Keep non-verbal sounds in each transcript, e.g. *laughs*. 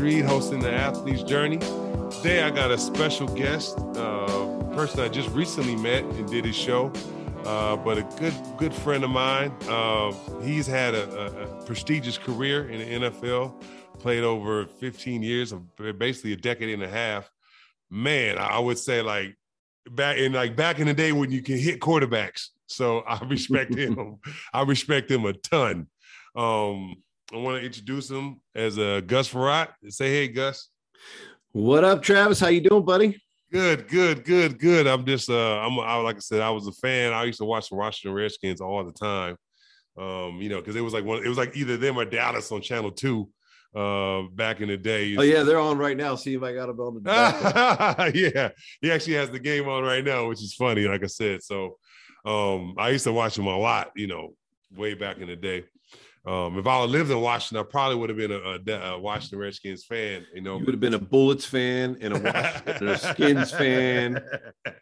Reed hosting the Athlete's Journey. Today I got a special guest, uh, person I just recently met and did his show, uh, but a good good friend of mine. Uh, he's had a, a, prestigious career in the NFL, played over 15 years, basically a decade and a half. Man, I would say like back in like back in the day when you can hit quarterbacks. So I *laughs* respect him. I respect him a ton. Um, I want to introduce him as a uh, Gus Frerotte. Say hey, Gus. What up, Travis? How you doing, buddy? Good, good, good, good. I'm just uh I'm I, like I said, I was a fan. I used to watch the Washington Redskins all the time. Um, you know, because it was like one, it was like either them or Dallas on channel two uh back in the day. Oh yeah, they're on right now. See if I got them on the *laughs* yeah, he actually has the game on right now, which is funny, like I said. So um, I used to watch him a lot, you know, way back in the day. Um, if I lived in Washington, I probably would have been a, a, a, Washington Redskins fan. You know, you would have been a Bullets fan and a Washington a Skins fan.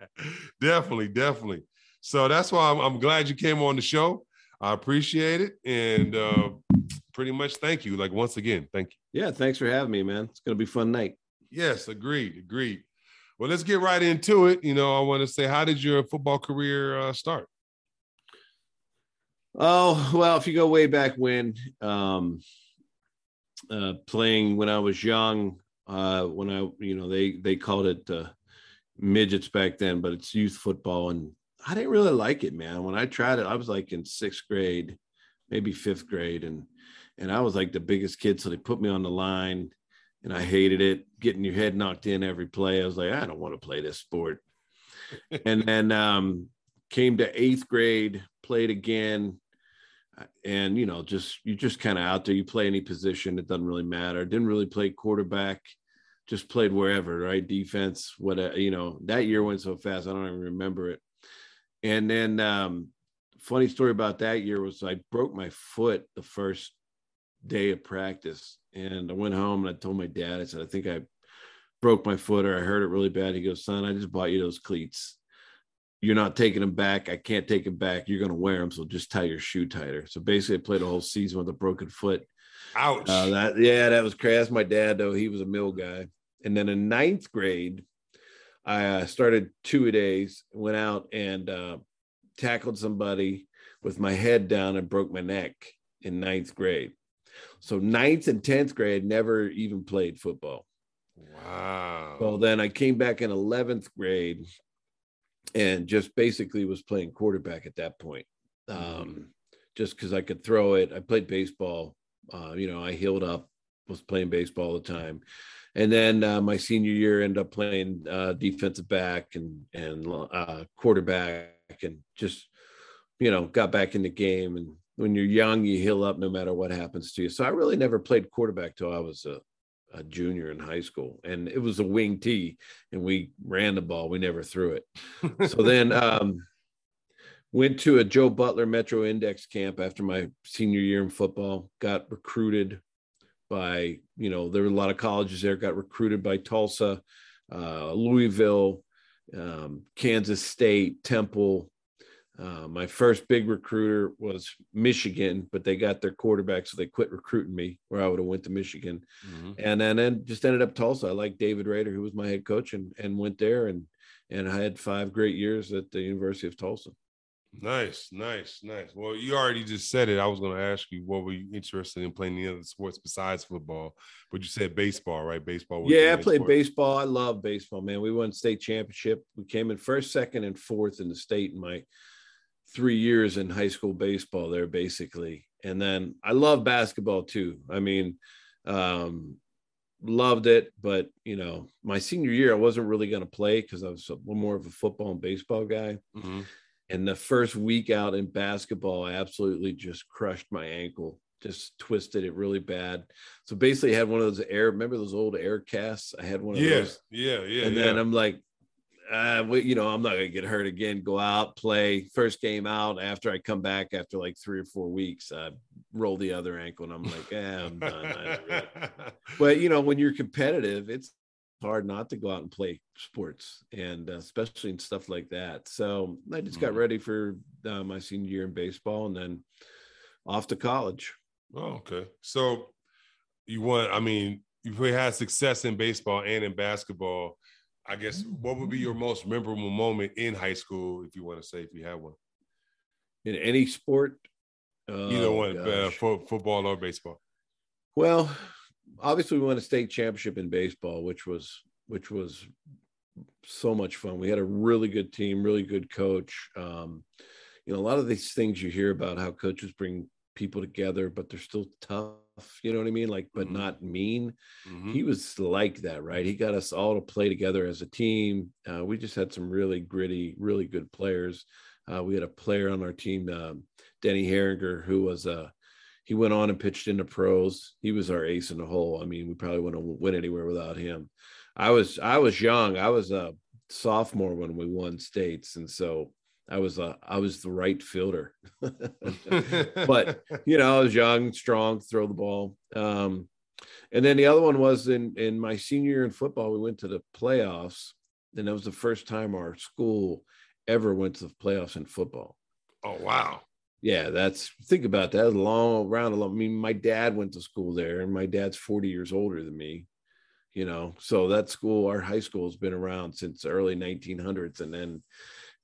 *laughs* definitely, definitely. So that's why I'm, I'm, glad you came on the show. I appreciate it, and uh, pretty much thank you. Like once again, thank you. Yeah, thanks for having me, man. It's gonna be fun night. Yes, agreed, agreed. Well, let's get right into it. You know, I want to say, how did your football career uh, start? Oh well, if you go way back when, um, uh, playing when I was young, uh, when I you know they they called it uh, midgets back then, but it's youth football, and I didn't really like it, man. When I tried it, I was like in sixth grade, maybe fifth grade, and and I was like the biggest kid, so they put me on the line and I hated it. Getting your head knocked in every play, I was like, I don't want to play this sport. *laughs* and then um, came to eighth grade, played again, and you know, just you just kind of out there. You play any position, it doesn't really matter. Didn't really play quarterback, just played wherever, right? Defense, whatever. You know, that year went so fast, I don't even remember it. And then, um, funny story about that year was I broke my foot the first day of practice and I went home and I told my dad, I said, I think I broke my foot or I hurt it really bad. He goes, son, I just bought you those cleats. You're not taking them back. I can't take them back. You're going to wear them. So just tie your shoe tighter. So basically I played a whole season with a broken foot. Ouch. Uh, that, yeah, that was crazy. That's my dad though. He was a mill guy. And then in ninth grade, I uh, started two a days, went out and uh, tackled somebody with my head down and broke my neck in ninth grade. So ninth and tenth grade, never even played football. Wow. Well, then I came back in eleventh grade, and just basically was playing quarterback at that point. Mm-hmm. Um, just because I could throw it. I played baseball. Uh, you know, I healed up, was playing baseball all the time. And then uh, my senior year, ended up playing uh, defensive back and and uh, quarterback, and just you know got back in the game and when you're young, you heal up no matter what happens to you. So I really never played quarterback till I was a, a junior in high school, and it was a wing tee, and we ran the ball. We never threw it. *laughs* so then um, went to a Joe Butler Metro Index camp after my senior year in football. Got recruited by you know there were a lot of colleges there. Got recruited by Tulsa, uh, Louisville, um, Kansas State, Temple, uh, my first big recruiter was Michigan, but they got their quarterback, so they quit recruiting me. Where I would have went to Michigan, mm-hmm. and then, then just ended up Tulsa. I like David Rader, who was my head coach, and and went there, and and I had five great years at the University of Tulsa. Nice, nice, nice. Well, you already just said it. I was going to ask you what were you interested in playing the other sports besides football, but you said baseball, right? Baseball. yeah, I played sport. baseball. I love baseball, man. We won state championship. We came in first, second, and fourth in the state in my three years in high school baseball there, basically. And then I love basketball too. I mean, um, loved it, but you know, my senior year, I wasn't really going to play because I was a little more of a football and baseball guy. Mm-hmm. And the first week out in basketball, I absolutely just crushed my ankle, just twisted it really bad. So basically, I had one of those air. Remember those old air casts? I had one of yeah, those. Yeah, yeah. And yeah. then I'm like, uh, you know, I'm not gonna get hurt again. Go out, play first game out. After I come back after like three or four weeks, I roll the other ankle, and I'm like, eh, I'm done. Really. *laughs* but you know, when you're competitive, it's hard not to go out and play sports, and uh, especially in stuff like that. So I just got mm-hmm. ready for uh, my senior year in baseball, and then off to college. Oh, okay. So you want? I mean, you had success in baseball and in basketball I guess what would be your most memorable moment in high school, if you want to say, if you have one? In any sport, either oh, one, uh, football or baseball. Well, obviously, we won a state championship in baseball, which was which was so much fun. We had a really good team, really good coach. Um, you know, a lot of these things you hear about how coaches bring people together, but they're still tough. You know what I mean? Like, but mm-hmm. not mean. Mm-hmm. He was like that, right? He got us all to play together as a team. Uh, we just had some really gritty, really good players. Uh, we had a player on our team, um, Denny Harriger, who was a uh, he went on and pitched into pros. He was our ace in the hole. I mean, we probably wouldn't win anywhere without him. I was I was young. I was a sophomore when we won states, and so I was a I was the right fielder, *laughs* *laughs* but you know I was young, strong, throw the ball. Um, and then the other one was in in my senior year in football. We went to the playoffs, and that was the first time our school ever went to the playoffs in football. Oh wow! Yeah, that's think about that. that was a long around a long. I mean, my dad went to school there, and my dad's forty years older than me. You know, so that school, our high school, has been around since early 1900s, and then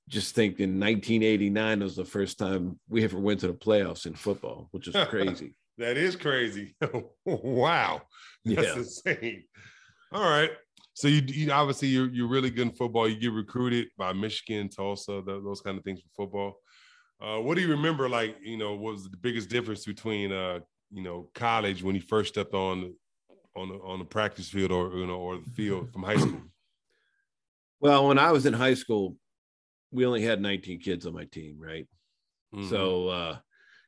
just think in 1989 was the first time we ever went to the playoffs in football, which is crazy. *laughs* that is crazy. *laughs* wow. That's yeah. insane. All right. So you, you, obviously you're you're really good in football. You get recruited by Michigan, Tulsa, the, those kind of things for football. Uh, what do you remember? Like you know, what was the biggest difference between uh, you know college when you first stepped on on the, on the practice field or you know or the field from high school? *clears throat* Well, when I was in high school, we only had 19 kids on my team, right? Mm-hmm. So, uh,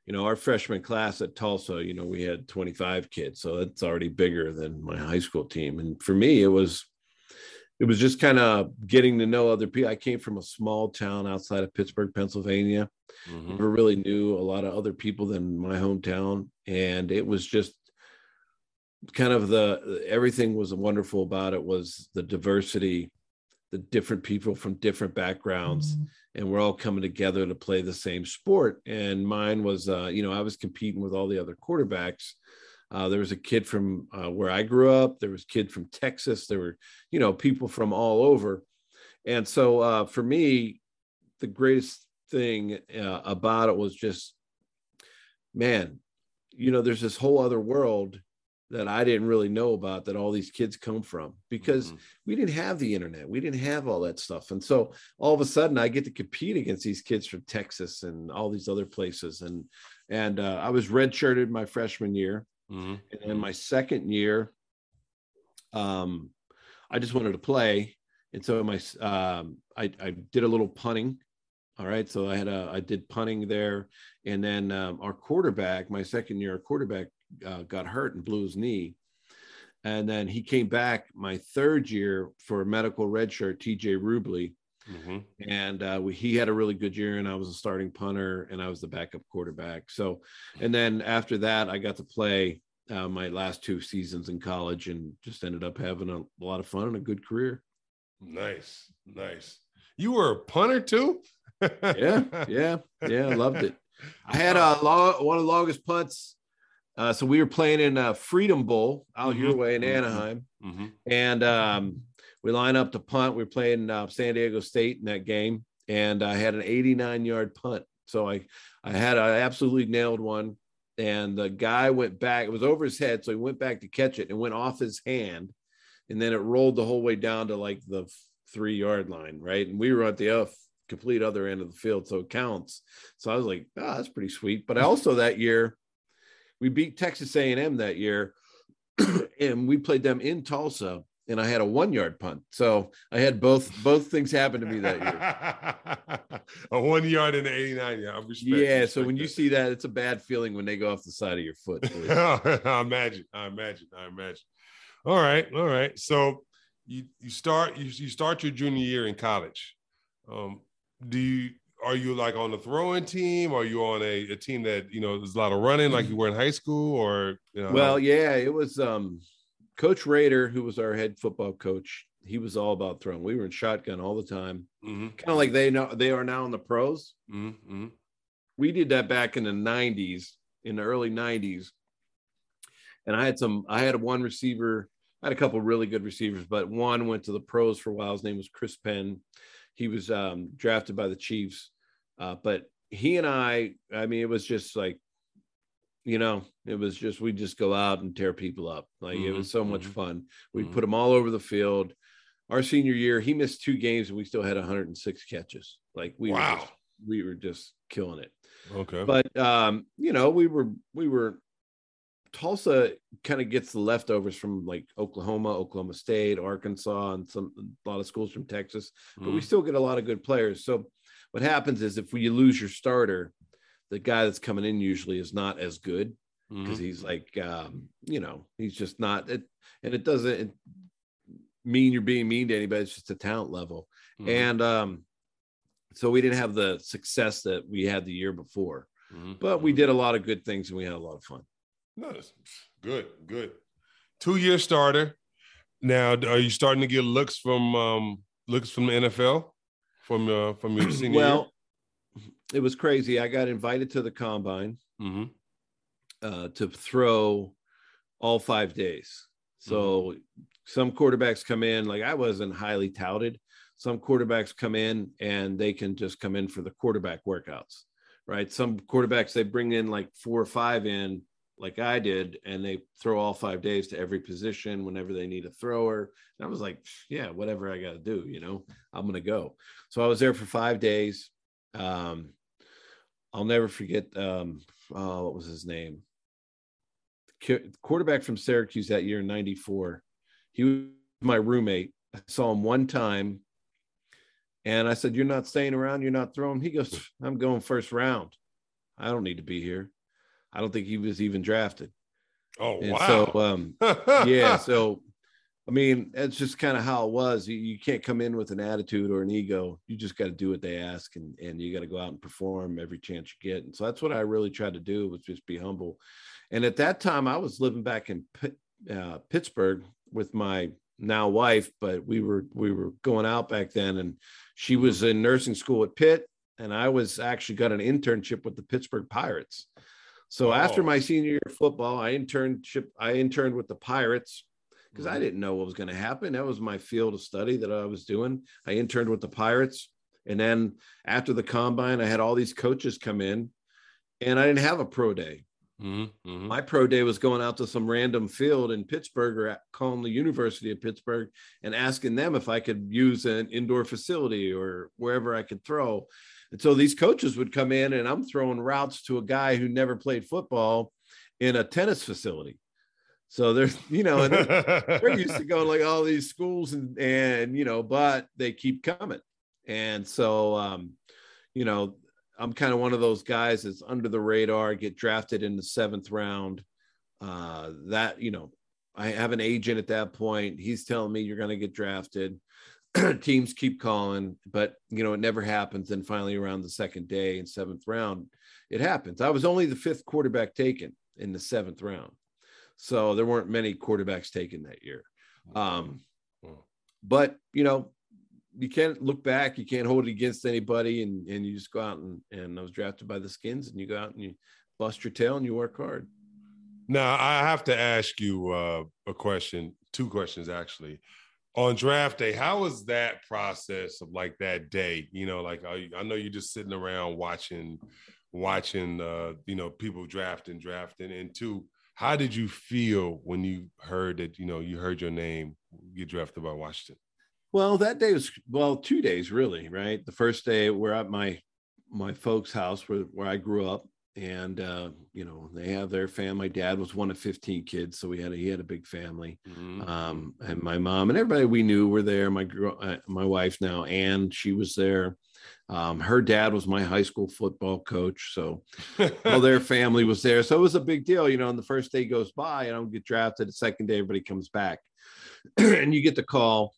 you know, our freshman class at Tulsa, you know, we had 25 kids, so that's already bigger than my high school team. And for me, it was, it was just kind of getting to know other people. I came from a small town outside of Pittsburgh, Pennsylvania. Mm-hmm. Never really knew a lot of other people than my hometown, and it was just kind of the everything was wonderful about it was the diversity the different people from different backgrounds mm-hmm. and we're all coming together to play the same sport. And mine was uh, you know i was competing with all the other quarterbacks. Uh, there was a kid from uh, where i grew up. There was a kid from texas. There were you know people from all over. And so uh, for me the greatest thing uh, about it was just man you know there's this whole other world that I didn't really know about that all these kids come from because mm-hmm. we didn't have the internet. We didn't have all that stuff. And so all of a sudden I get to compete against these kids from Texas and all these other places. And, and uh, I was redshirted my freshman year. Mm-hmm. And then my second year, um, I just wanted to play. And so my, um, I, I did a little punting. All right. So I had a, I did punting there. And then um, our quarterback, my second year, quarterback uh, got hurt and blew his knee. And then he came back my third year for medical redshirt, TJ Rubley. Mm-hmm. And uh, we, he had a really good year, and I was a starting punter, and I was the backup quarterback. So, and then after that, I got to play uh, my last two seasons in college, and just ended up having a, a lot of fun and a good career. Nice, nice. You were a punter too? yeah, yeah, yeah. I loved it. I had *laughs* a long, one of the longest punts uh, so we were playing in a Freedom Bowl out mm-hmm. your way in mm-hmm. Anaheim, mm-hmm. and um, we line up to punt. We are playing uh, San Diego State in that game, and I had an 89 yard punt. So I, I had I absolutely nailed one, and the guy went back. It was over his head, so he went back to catch it and went off his hand, and then it rolled the whole way down to like the three yard line, right? And we were at the complete other end of the field, so it counts. So I was like, oh, that's pretty sweet. But also that year, we beat Texas A&M that year, *clears throat* and we played them in Tulsa, and I had a one yard punt. So I had both both things happen to me that year. *laughs* a one yard and an 89 yard. Respect, yeah. So when that. you see that, it's a bad feeling when they go off the side of your foot. *laughs* I imagine. I imagine. I imagine. All right. All right. So you you start you, you start your junior year in college. Um, do you are you like on the throwing team? Or are you on a, a team that you know there's a lot of running like you were in high school? Or you know, well, yeah, it was um Coach Rader, who was our head football coach, he was all about throwing. We were in shotgun all the time, mm-hmm. kind of like they know they are now in the pros. Mm-hmm. We did that back in the '90s, in the early '90s, and I had some. I had one receiver. I had a couple really good receivers, but one went to the pros for a while. His name was Chris Penn. He was um, drafted by the Chiefs, uh, but he and I. I mean, it was just like you know it was just we just go out and tear people up like mm-hmm. it was so much mm-hmm. fun we mm-hmm. put them all over the field our senior year he missed two games and we still had 106 catches like we wow. were just, we were just killing it okay but um you know we were we were tulsa kind of gets the leftovers from like oklahoma oklahoma state arkansas and some a lot of schools from texas but mm-hmm. we still get a lot of good players so what happens is if you lose your starter the guy that's coming in usually is not as good because mm-hmm. he's like um, you know he's just not it and it doesn't mean you're being mean to anybody it's just a talent level mm-hmm. and um, so we didn't have the success that we had the year before mm-hmm. but we did a lot of good things and we had a lot of fun nice good good two year starter now are you starting to get looks from um, looks from the nfl from uh, from your *clears throat* senior well year? it was crazy. I got invited to the combine mm-hmm. uh, to throw all five days. So mm-hmm. some quarterbacks come in, like I wasn't highly touted. Some quarterbacks come in and they can just come in for the quarterback workouts, right? Some quarterbacks they bring in like four or five in, like I did, and they throw all five days to every position whenever they need a thrower. And I was like, yeah, whatever I got to do, you know, I'm gonna go. So I was there for five days. Um, I'll never forget. Um, uh, what was his name? Quarterback from Syracuse that year in '94. He was my roommate. I saw him one time, and I said, "You're not staying around. You're not throwing." He goes, "I'm going first round. I don't need to be here." I don't think he was even drafted. Oh and wow! So um, yeah, *laughs* so I mean, that's just kind of how it was. You, you, can't come in with an attitude or an ego. You just got to do what they ask, and and you got to go out and perform every chance you get. And so that's what I really tried to do was just be humble. And at that time, I was living back in uh, Pittsburgh with my now wife, but we were we were going out back then, and she was in nursing school at Pitt, and I was actually got an internship with the Pittsburgh Pirates. So oh. after my senior year of football, I internship I interned with the Pirates because I didn't know what was going to happen. That was my field of study that I was doing. I interned with the Pirates. And then after the combine, I had all these coaches come in and I didn't have a pro day. Mm-hmm. mm-hmm. My pro day was going out to some random field in Pittsburgh or calling the University of Pittsburgh and asking them if I could use an indoor facility or wherever I could throw. And so these coaches would come in and I'm throwing routes to a guy who never played football in a tennis facility. So there's, *laughs* you know, they're, they're, *laughs* used to going like all these schools and and you know, but they keep coming. And so um, you know, I'm kind of one of those guys that's under the radar, get drafted in the seventh round. Uh, that you know, I have an agent at that point. He's telling me you're going to get drafted. *clears throat* Teams keep calling, but you know, it never happens. And finally, around the second day in seventh round, it happens. I was only the fifth quarterback taken in the seventh round. So there weren't many quarterbacks taken that year. Um, but you know, you can't look back, you can't hold it against anybody, and and you just go out and and I was drafted by the skins, and you go out and you bust your tail and you work hard. Now I have to ask you uh, a question, two questions actually. On draft day, how was that process of like that day? You know, like I, I know you're just sitting around watching, watching, uh, you know, people drafting, drafting, and two, how did you feel when you heard that, you know, you heard your name get drafted by Washington? Well, that day was well, two days really, right? The first day we're at my my folks' house where where I grew up, and uh, you know they have their family. My dad was one of fifteen kids, so we had a, he had a big family, Mhm. um, and my mom and everybody we knew were there. My girl, uh, my wife now, Anne, she was there. Um, her dad was my high school football coach, so well, their *laughs* family was there. So it was a big deal, you know. And the first day goes by, I don't get drafted. The second day, everybody comes back, *clears throat* and you get the call.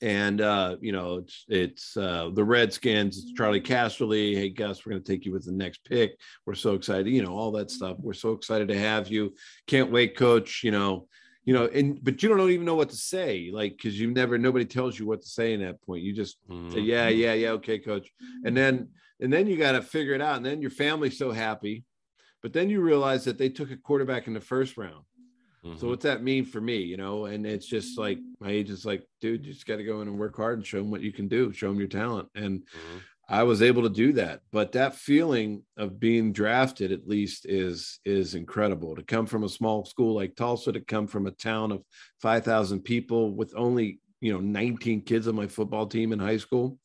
And uh, you know, it's it's uh the Redskins, it's Charley Casserly. Hey, Gus, we're gonna take you with the next pick. We're so excited, you know, all that stuff. We're so excited to have you. Can't wait, coach. You know, you know, and but you don't even know what to say, like because you never nobody tells you what to say in that point. You just Mhm. say, yeah, yeah, yeah, okay, coach. And then and then you got to figure it out. And then your family's so happy, but then you realize that they took a quarterback in the first round. So Mhm. what's that mean for me? You know, and it's just like my agent's like, dude, you just got to go in and work hard and show them what you can do, show them your talent. And Mhm. I was able to do that. But that feeling of being drafted, at least, is is incredible. To come from a small school like Tulsa, to come from a town of five thousand people with only you know 19 kids on my football team in high school,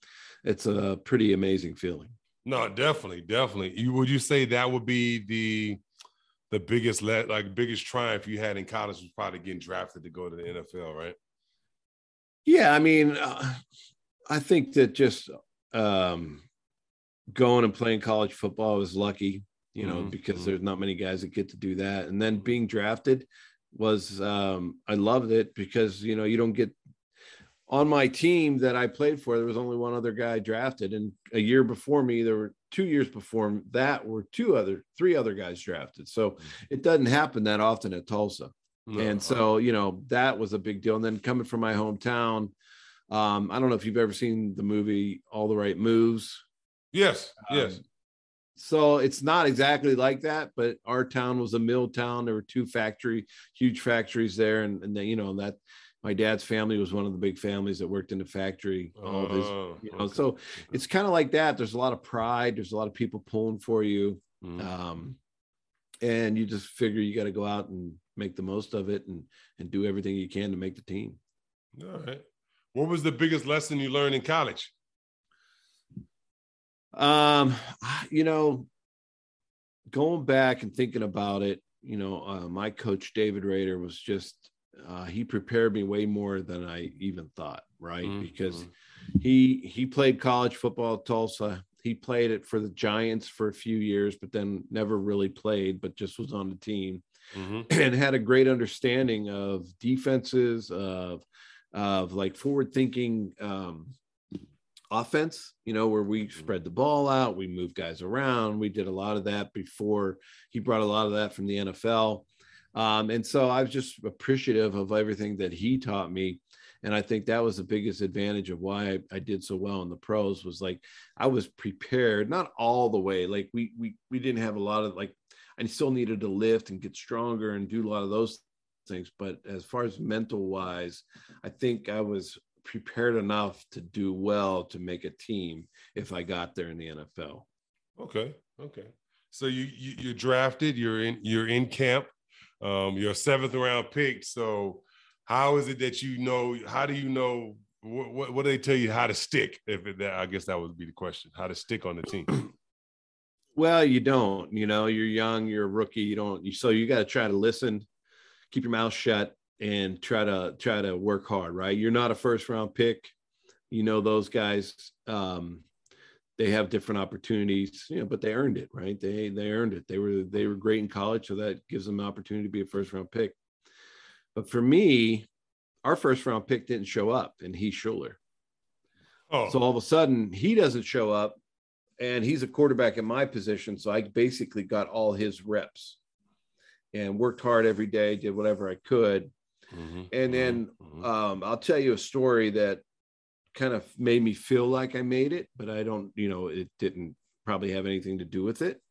it's a pretty amazing feeling. No, definitely, definitely. You would you say that would be the the biggest le- like biggest triumph you had in college was probably getting drafted to go to the NFL, right? Yeah, I mean, uh, I think that just um, going and playing college football was lucky, you know, Mhm, because mhm. there's not many guys that get to do that. And then being drafted was, um, I loved it because, you know, you don't get on my team that I played for, there was only one other guy drafted. And a year before me, there were two years before that were two other, three other guys drafted. So it doesn't happen that often at Tulsa No, and so you know that was a big deal and then coming from my hometown um i don't know if you've ever seen the movie all the right moves yes, yes. Um, so it's not exactly like that but our town was a mill town there were two factory huge factories there and, and then you know that my dad's family was one of the big families that worked in the factory all his Oh, you know okay, so it's kind of like that there's a lot of pride there's a lot of people pulling for you Mhm. um, and you just figure you got to go out and make the most of it and and do everything you can to make the team. All right. What was the biggest lesson you learned in college? Um, you know, going back and thinking about it, you know, uh, my coach David Rader was just uh, he prepared me way more than I even thought, right? Mhm, Because he he played college football at Tulsa. He played it for the Giants for a few years, but then never really played, but just was on the team. Mhm. *clears throat* and had a great understanding of defenses of of like forward thinking um offense you know where we spread the ball out we move guys around we did a lot of that before he brought a lot of that from the nfl um and so i was just appreciative of everything that he taught me and i think that was the biggest advantage of why I, I did so well in the pros was like i was prepared not all the way like we we we didn't have a lot of like I still needed to lift and get stronger and do a lot of those things. But as far as mental wise, I think I was prepared enough to do well to make a team if I got there in the NFL. Okay. Okay. So you, you you're drafted. You're in you're in camp. Um, you're seventh round pick. So how is it that you know? How do you know? What what, what do they tell you how to stick? If it, that, I guess that would be the question. How to stick on the team? *clears throat* Well, you don't, you know, you're young, you're a rookie, you don't, you, so you got to try to listen, keep your mouth shut and try to, try to work hard, right? You're not a first round pick. You know, those guys, um, they have different opportunities, you know, but they earned it, right? They, they earned it. They were, they were great in college. So that gives them an opportunity to be a first round pick. But for me, our first round pick didn't show up and Heath Shuler. Oh, So all of a sudden he doesn't show up and he's a quarterback in my position. So I basically got all his reps and worked hard every day, did whatever I could. Mhm, And then mhm, um, I'll tell you a story that kind of made me feel like I made it, but I don't, you know, it didn't probably have anything to do with it.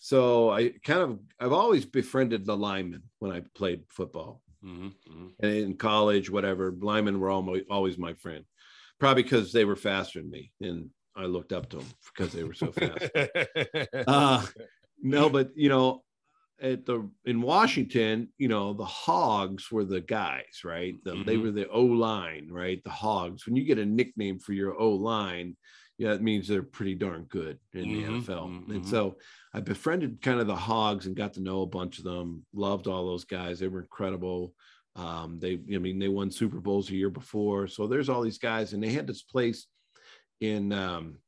So I kind of, I've always befriended the linemen when I played football mhm, mhm. and in college, whatever, linemen were almost always my friend, probably because they were faster than me. And I looked up to them because they were so fast. *laughs* uh, no, but you know, at the in Washington, you know, the Hogs were the guys, right? The, Mhm. They were the O line, right? The Hogs. When you get a nickname for your O line, yeah, it means they're pretty darn good in the Mhm, NFL. mhm. And so I befriended kind of the Hogs and got to know a bunch of them. Loved all those guys. They were incredible. Um, they, I mean, they won Super Bowls a year before. So there's all these guys, and they had this place in um,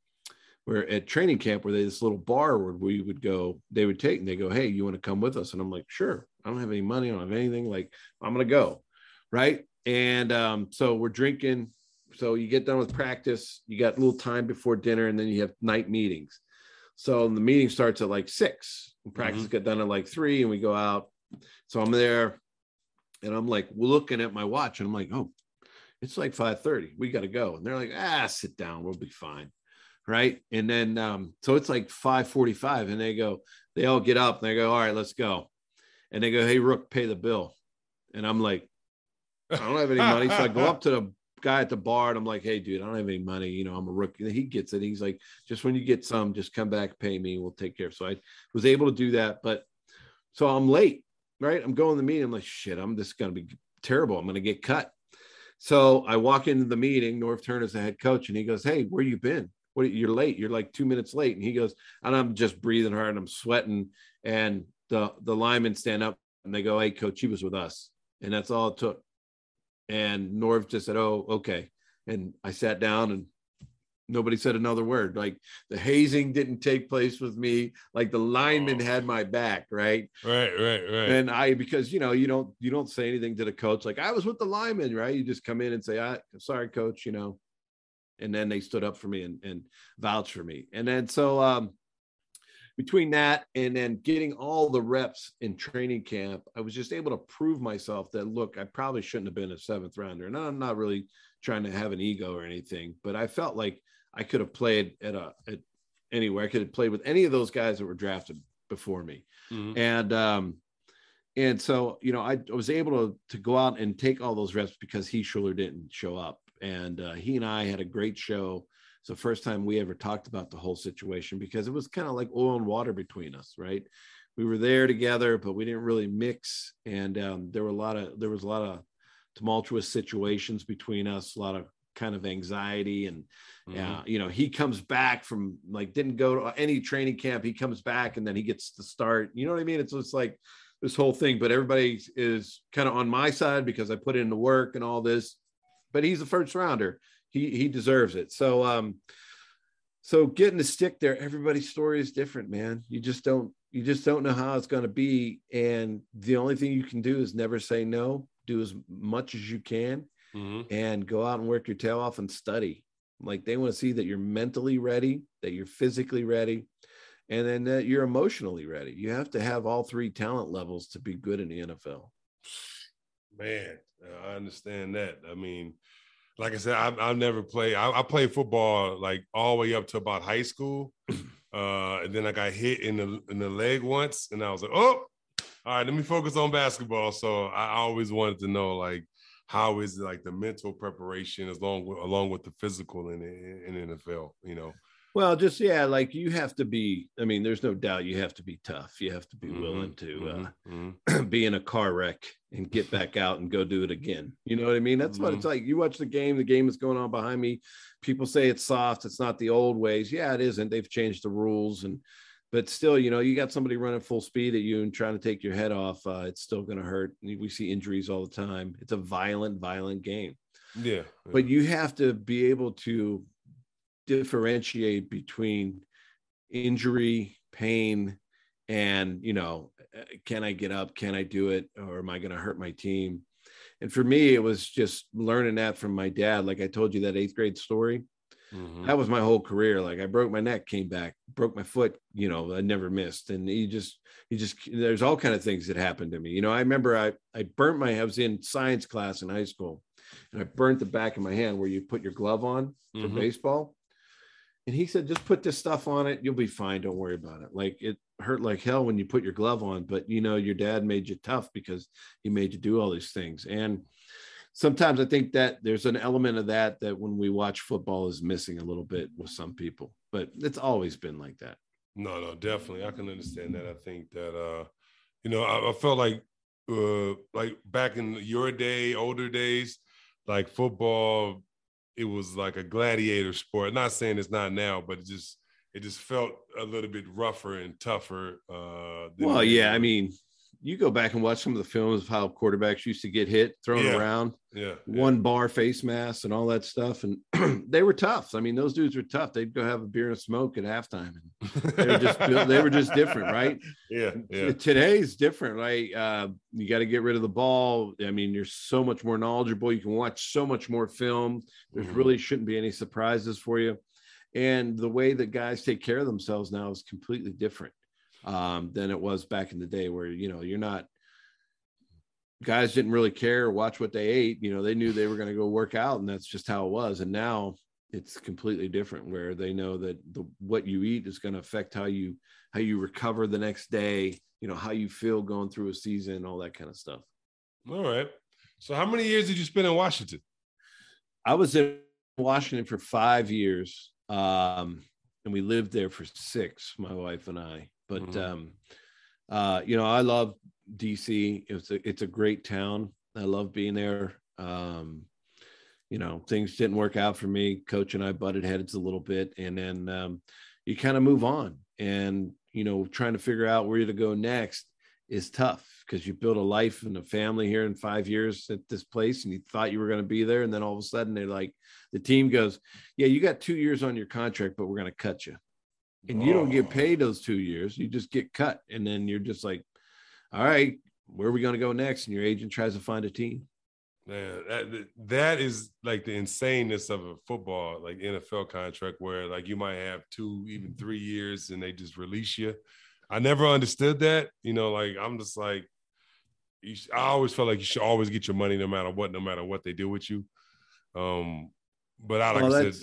where at training camp where they this little bar where we would go, they would take and they go, Hey, you want to come with us? And I'm like, sure. I don't have any money, I don't have anything. Like, I'm gonna go. Right. And um, so we're drinking. So you get done with practice, you got a little time before dinner, and then you have night meetings. So the meeting starts at like six. And practice Mhm. get done at like three, and we go out. So I'm there, and I'm like looking at my watch, and I'm like, oh, it's like 5:30. We got to go. And they're like, ah, sit down, we'll be fine. Right. And then um, so it's like 5:45, and they go, they all get up and they go, all right, let's go. And they go, hey, Rook, pay the bill. And I'm like, I don't have any money. So I go up to the guy at the bar and I'm like, hey, dude, I don't have any money. You know, I'm a rookie. He gets it. He's like, just when you get some, just come back, pay me. We'll take care. So I was able to do that. But so I'm late, right? I'm going to the meeting. I'm like, shit, I'm just going to be terrible. I'm going to get cut. So I walk into the meeting. Norv Turner's the head coach, and he goes, hey, where you been? What you're late. You're like two minutes late. And he goes, and I'm just breathing hard and I'm sweating. And the the linemen stand up and they go, hey, coach, he was with us. And that's all it took. And Norv just said, "Oh, okay." And I sat down, and nobody said another word. Like the hazing didn't take place with me. Like the lineman Oh. had my back, right? Right, right, right. And I, because you know, you don't you don't say anything to the coach. Like I was with the lineman, right? You just come in and say, "I, sorry, coach," you know. And then they stood up for me and, and vouched for me. And then so um, between that and then getting all the reps in training camp, I was just able to prove myself that look, I probably shouldn't have been a seventh rounder. And I'm not really trying to have an ego or anything, but I felt like I could have played at a at anywhere. I could have played with any of those guys that were drafted before me. Mhm. And um and so you know I, I was able to to go out and take all those reps because Heath Shuler didn't show up. And uh, he and I had a great show. It's the first time we ever talked about the whole situation because it was kind of like oil and water between us, right? We were there together, but we didn't really mix. And um, there were a lot of there was a lot of tumultuous situations between us, a lot of kind of anxiety and Mhm. yeah, you know, he comes back from like didn't go to any training camp. He comes back and then he gets to start. You know what I mean? It's just like this whole thing, but everybody is kind of on my side because I put in the work and all this. But he's a first rounder. He he deserves it. So um, so getting to stick there, everybody's story is different, man. You just don't you just don't know how it's going to be, and the only thing you can do is never say no. Do as much as you can Mhm. and go out and work your tail off and study. Like they want to see that you're mentally ready, that you're physically ready, and then that you're emotionally ready. You have to have all three talent levels to be good in the NFL. Man, I understand that. I mean, like I said, I, I've never played. I, I played football like all the way up to about high school, *clears throat* uh, and then I got hit in the in the leg once, and I was like, oh, all right, let me focus on basketball. So I always wanted to know like how is like the mental preparation as long with, along with the physical in in, in NFL. You know, Well, just yeah, like you have to be. I mean, there's no doubt you have to be tough. You have to be Mhm, willing to mhm, mhm. uh, *clears throat* be in a car wreck and get back out and go do it again. You know what I mean? That's what it's like. You watch the game. The game is going on behind me. People say it's soft. It's not the old ways. Yeah, it isn't. They've changed the rules and. But still, you know, you got somebody running full speed at you and trying to take your head off. Uh, it's still going to hurt. We see injuries all the time. It's a violent, violent game yeah, but you have to be able to differentiate between injury pain and you know uh, can i get up? Can i do it? Or am i going to hurt my team? And for me it was just learning that from my dad. Like i told you that eighth grade story Mhm. that was my whole career. Like i broke my neck came back broke my foot you know i never missed. And he just he just there's all kind of things that happened to me. You know i remember i i burnt my i was in science class in high school and i burnt the back of my hand where you put your glove on for Mhm. baseball and he said just put this stuff on it you'll be fine don't worry about it like it hurt like hell when you put your glove on but you know your dad made you tough because he made you do all these things and sometimes I think that there's an element of that that when we watch football is missing a little bit with some people, but it's always been like that. No, no, definitely. I can understand that. I think that uh, You know, I, I felt like uh like back in your day, older days, like football, it was like a gladiator sport. Not saying it's not now, but it just it just felt a little bit rougher and tougher. Uh, well, yeah, I mean, you go back and watch some of the films of how quarterbacks used to get hit, thrown yeah. around, yeah, one yeah. bar face mask and all that stuff. And *clears throat* they were tough. I mean, those dudes were tough. They'd go have a beer and smoke at halftime. And they were just *laughs* they were just different, right? Yeah, yeah. Today's different, Like Uh, you got to get rid of the ball. I mean, you're so much more knowledgeable. You can watch so much more film. There's Mhm. really shouldn't be any surprises for you. And the way that guys take care of themselves now is completely different um, than it was back in the day, where you know you're not guys didn't really care or watch what they ate. You know, they knew they were going to go work out, and that's just how it was. And now it's completely different, where they know that the what you eat is going to affect how you how you recover the next day. You know, how you feel going through a season, all that kind of stuff. All right. So, how many years did you spend in Washington? I was in Washington for five years, um, and we lived there for six, my wife and I. But Mhm. um, uh, you know, I love DC. It's a it's a great town. I love being there. Um, you know, things didn't work out for me. Coach and I butted heads a little bit, and then um, you kind of move on. And you know, trying to figure out where to go next is tough because you build a life and a family here in five years at this place and you thought you were going to be there and then all of a sudden they're like the team goes yeah you got two years on your contract but we're going to cut you and you don't Oh. get paid those two years you just get cut and then you're just like all right where are we going to go next and your agent tries to find a team Man, that that is like the insaneness of a football, like NFL contract, where like you might have two, even three years, and they just release you. I never understood that. You know, like I'm just like, you, I always felt like you should always get your money no matter what, no matter what they do with you. Um, but I like Well, said,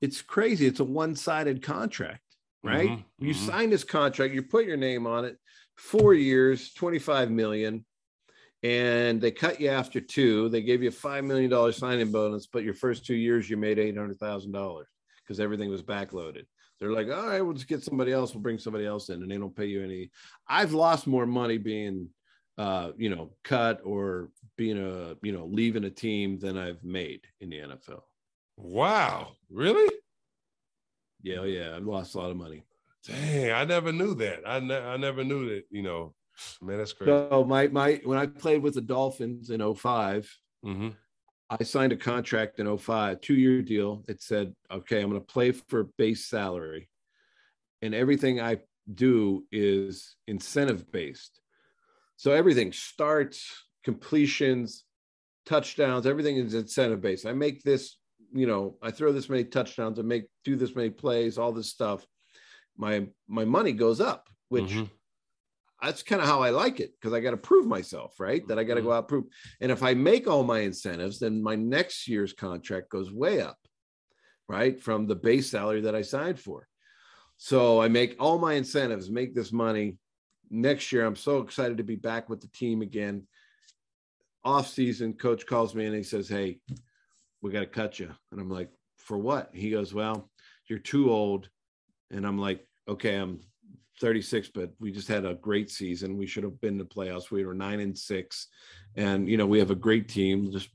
it's crazy it's a one-sided contract right Mhm, you mhm. sign this contract you put your name on it four years 25 million and they cut you after two they gave you a five million dollar signing bonus but your first two years you made eight hundred thousand dollars because everything was backloaded they're like all right we'll just get somebody else we'll bring somebody else in and they don't pay you any i've lost more money being uh you know cut or being a you know leaving a team than i've made in the nfl wow, really? Yeah yeah i've lost a lot of money Dang, I never knew that. I, ne- I never knew that. You know, man, that's crazy. So my my when I played with the Dolphins in 05, hmm I signed a contract in 05, two-year deal. It said, okay, I'm going to play for base salary. And everything I do is incentive based. So everything starts, completions, touchdowns, everything is incentive based. I make this, you know, I throw this many touchdowns, I make do this many plays, all this stuff. My my money goes up, which Mhm. that's kind of how I like it because I got to prove myself, right? That I got to go out prove. And if I make all my incentives, then my next year's contract goes way up, right? From the base salary that I signed for. So I make all my incentives, make this money. Next year, I'm so excited to be back with the team again. Off season, coach calls me and he says, Hey, we got to cut you. And I'm like, For what? He goes, Well, you're too old. And I'm like, Okay, I'm 36, but we just had a great season. We should have been to playoffs. We were nine and six. And, you know, we have a great team. Just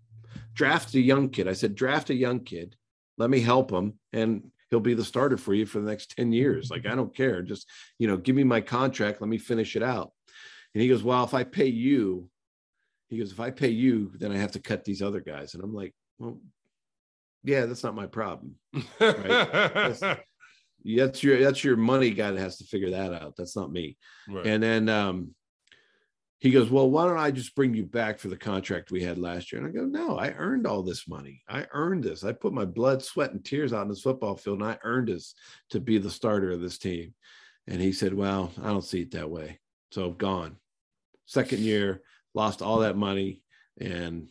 draft a young kid. I said, draft a young kid. Let me help him. And he'll be the starter for you for the next 10 years. Like, I don't care. Just, you know, give me my contract. Let me finish it out. And he goes, Well, if I pay you, he goes, if I pay you, then I have to cut these other guys. And I'm like, Well, yeah, that's not my problem. That's *laughs* that's your that's your money guy that has to figure that out. That's not me. Right. And then um, he goes, Well, why don't I just bring you back for the contract we had last year? And I go, No, I earned all this money. I earned this. I put my blood, sweat, and tears out in this football field, and I earned this to be the starter of this team. And he said, Well, I don't see it that way. So gone. Second year, lost all that money, and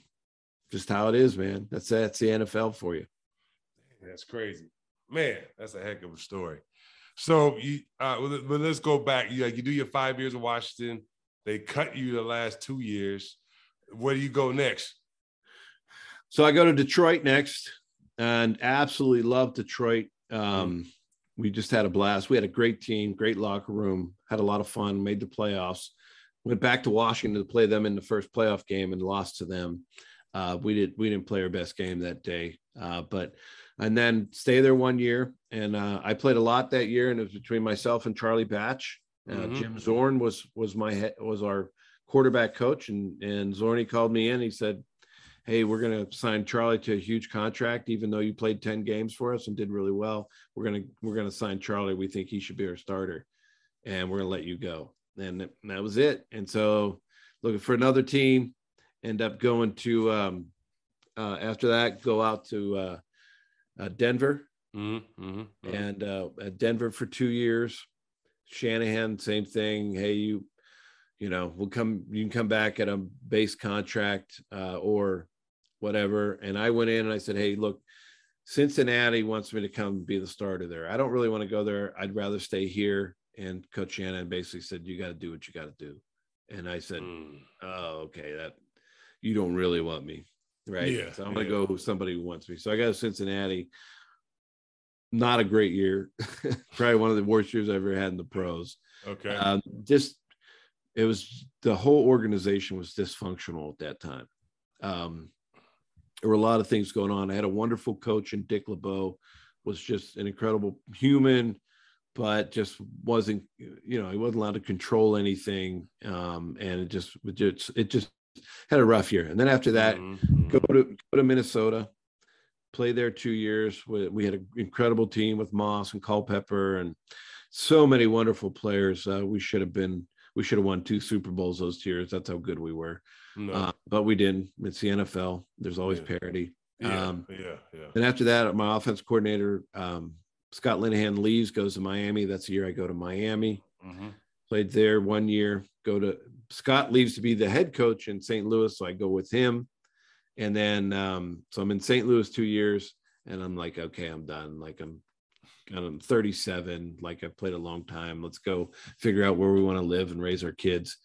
just how it is, man. That's that's the NFL for you. That's crazy, man. That's a heck of a story. So you, uh, but let's go back. You like you do your five years in Washington. They cut you the last two years. Where do you go next? So I go to Detroit next and absolutely love Detroit. Um, we just had a blast. We had a great team, great locker room, had a lot of fun, made the playoffs, went back to Washington to play them in the first playoff game and lost to them. Uh, we did we didn't play our best game that day, uh, but and then stay there one year. And uh, I played a lot that year, and it was between myself and Charlie Batch. Uh, mm-hmm. Jim Zorn was was my was our quarterback coach, and and Zorny called me in. He said, "Hey, we're going to sign Charlie to a huge contract, even though you played ten games for us and did really well. We're gonna we're gonna sign Charlie. We think he should be our starter, and we're gonna let you go." And that was it. And so, looking for another team, end up going to um, uh, after that, go out to uh, uh, Denver, mm-hmm, mm-hmm, mm-hmm. and uh, at Denver for two years. Shanahan, same thing. Hey, you, you know, we'll come. You can come back at a base contract uh, or whatever. And I went in and I said, hey, look, Cincinnati wants me to come be the starter there. I don't really want to go there. I'd rather stay here. And Coach Shanahan basically said, you got to do what you got to do. And I said, mm. oh, okay, that you don't really want me right? Yeah. So I'm gonna yeah. go with somebody who wants me. So I got Cincinnati. Not a great year. *laughs* Probably one of the worst years I have ever had in the pros. Okay. Um, just it was the whole organization was dysfunctional at that time. Um, there were a lot of things going on. I had a wonderful coach in Dick LeBeau, was just an incredible human, but just wasn't, you know, he wasn't allowed to control anything. Um, and it just, it just, it just had a rough year. And then after that, mm-hmm. go to go to Minnesota, play there two years. We, we had an incredible team with Moss and Culpepper and so many wonderful players. Uh, we should have been we should have won two Super Bowls those years. That's how good we were. No. Uh, but we didn't. It's the NFL. There's always yeah. parity. Yeah, um, yeah, yeah. And after that, my offense coordinator, um, Scott Linehan, leaves, goes to Miami. That's the year I go to Miami. Mm-hmm. Played there one year. Go to Scott leaves to be the head coach in St. Louis, so I go with him. And then um, so I'm in St. Louis two years, and I'm like, okay, I'm done. Like I'm I'm 37. Like I've played a long time. Let's go figure out where we want to live and raise our kids.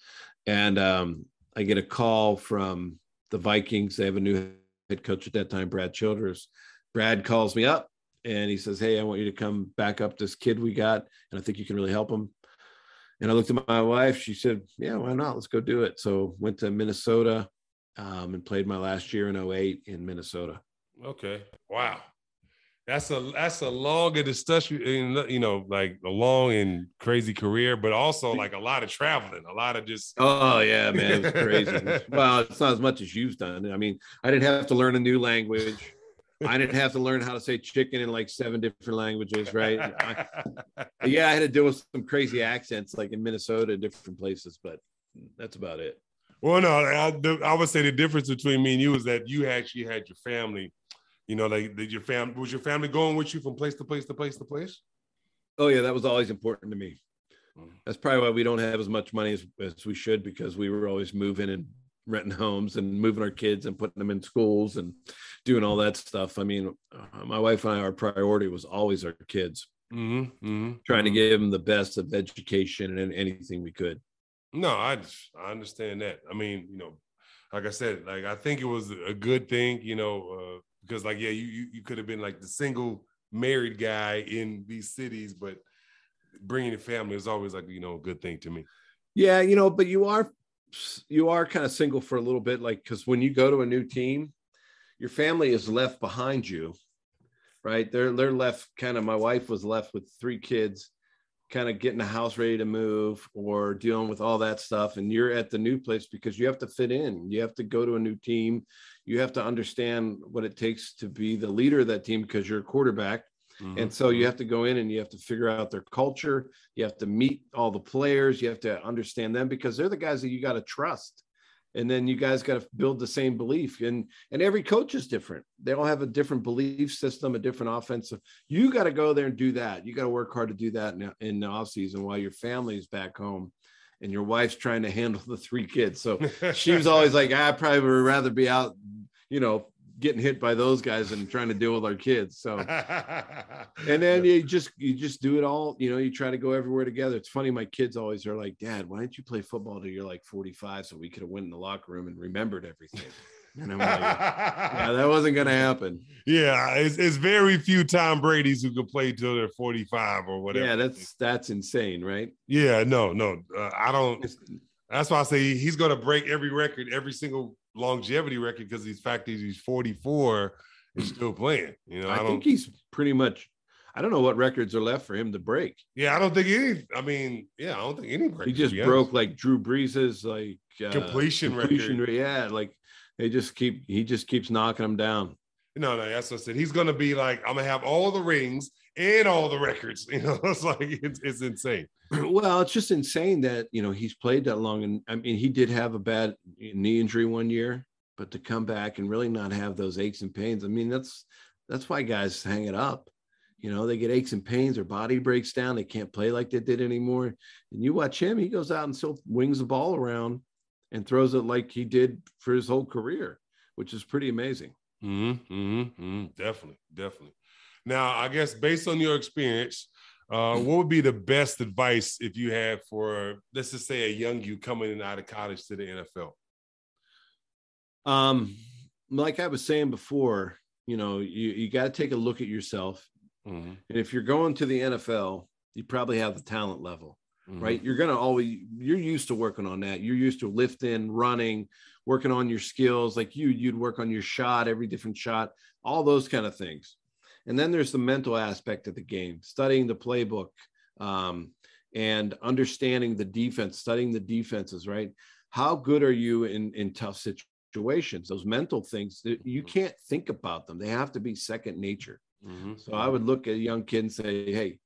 And um, I get a call from the Vikings. They have a new head coach at that time, Brad Childress. Brad calls me up and he says, Hey, I want you to come back up this kid we got, and I think you can really help him. And I looked at my wife. She said, "Yeah, why not? Let's go do it." So went to Minnesota um, and played my last year in 08 in Minnesota. Okay. Wow. That's a that's a long and discussion, you know, like a long and crazy career, but also *laughs* like a lot of traveling, a lot of just. Oh yeah, man, it's crazy. *laughs* well, it's not as much as you've done. I mean, I didn't have to learn a new language. I didn't have to learn how to say chicken in like seven different languages, right? *laughs* I, yeah, I had to deal with some crazy accents like in Minnesota and different places, but that's about it. Well, no, I, I would say the difference between me and you is that you actually had your family. You know, like did your family was your family going with you from place to place to place to place? Oh yeah, that was always important to me. Mm. That's probably why we don't have as much money as, as we should because we were always moving and renting homes and moving our kids and putting them in schools and doing all that stuff. I mean, uh, my wife and I, our priority was always our kids, mm-hmm, mm-hmm, trying mm-hmm. to give them the best of education and anything we could. No, I just, I understand that. I mean, you know, like I said, like I think it was a good thing, you know, uh, because like yeah, you you, you could have been like the single married guy in these cities, but bringing a family is always like you know a good thing to me. Yeah, you know, but you are you are kind of single for a little bit, like because when you go to a new team, your family is left behind you, right? They're they're left kind of. My wife was left with three kids, kind of getting the house ready to move or dealing with all that stuff, and you're at the new place because you have to fit in. You have to go to a new team. You have to understand what it takes to be the leader of that team because you're a quarterback Mm-hmm. And so you have to go in and you have to figure out their culture. You have to meet all the players. You have to understand them because they're the guys that you got to trust. And then you guys got to build the same belief. And and every coach is different. They all have a different belief system, a different offensive. You got to go there and do that. You got to work hard to do that in, in the off season while your family's back home and your wife's trying to handle *laughs* the three kids. So she was always like, I probably would rather be out, you know, getting hit by those guys and trying to deal with our kids. So, *laughs* and then you just you just do it all. You know, you try to go everywhere together. It's funny. My kids always are like, "Dad, why didn't you play football till you're like 45 so we could have went in the locker room and remembered everything?" And I'm like, "Yeah, that wasn't going to happen." *laughs* Yeah, it's, it's very few Tom Brady's who can play till they're 45 or whatever. Yeah, that's that's insane, right? Yeah, no, no, uh, I don't. That's why I say he's going to break every record, every single longevity record, because he's fact is he's 44 and still playing. You know, I, I, think he's pretty much. I don't know what records are left for him to break. Yeah, I don't think any. I mean, yeah, I don't think any. He just honest. broke like Drew Brees's like uh, Completion completion record. Yeah, like they just keep. He just keeps knocking them down. No, no, that's what I said. He's going to be like, I'm going to have all the rings and all the records. *laughs* You know, it's like it's, it's insane. *clears throat* well, it's just insane that you know he's played that long, and I mean he did have a bad knee injury one year, but to come back and really not have those aches and pains, I mean that's that's why guys hang it up. You know, they get aches and pains, their body breaks down, they can't play like they did anymore. And you watch him; he goes out and still wings the ball around and throws it like he did for his whole career, which is pretty amazing. Mm-hmm, mm-hmm, mm-hmm. Definitely, definitely. Now, I guess based on your experience, uh, what would be the best advice if you had for, let's just say, a young you coming in out of college to the NFL? Um, like I was saying before, you know, you, you got to take a look at yourself. Mm-hmm, And if you're going to the NFL, you probably have the talent level, mm-hmm. right? You're going to always, you're used to working on that. You're used to lifting, running, working on your skills. Like you, you'd work on your shot, every different shot, all those kind of things. And then there's the mental aspect of the game, studying the playbook um, and understanding the defense, studying the defenses, right? How good are you in, in tough situations? Those mental things, that you can't think about them. They have to be second nature. Mm-hmm. So I would look at a young kid and say, hey,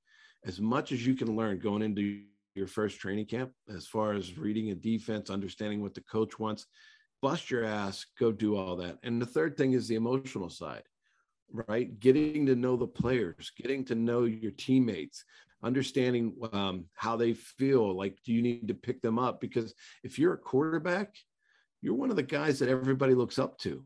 as much as you can learn going into your first training camp, as far as reading a defense, understanding what the coach wants, bust your ass, go do all that. And the third thing is the emotional side, right? Getting to know the players, getting to know your teammates, understanding um, how they feel. Like, do you need to pick them up? Because if you're a quarterback, you're one of the guys that everybody looks up to,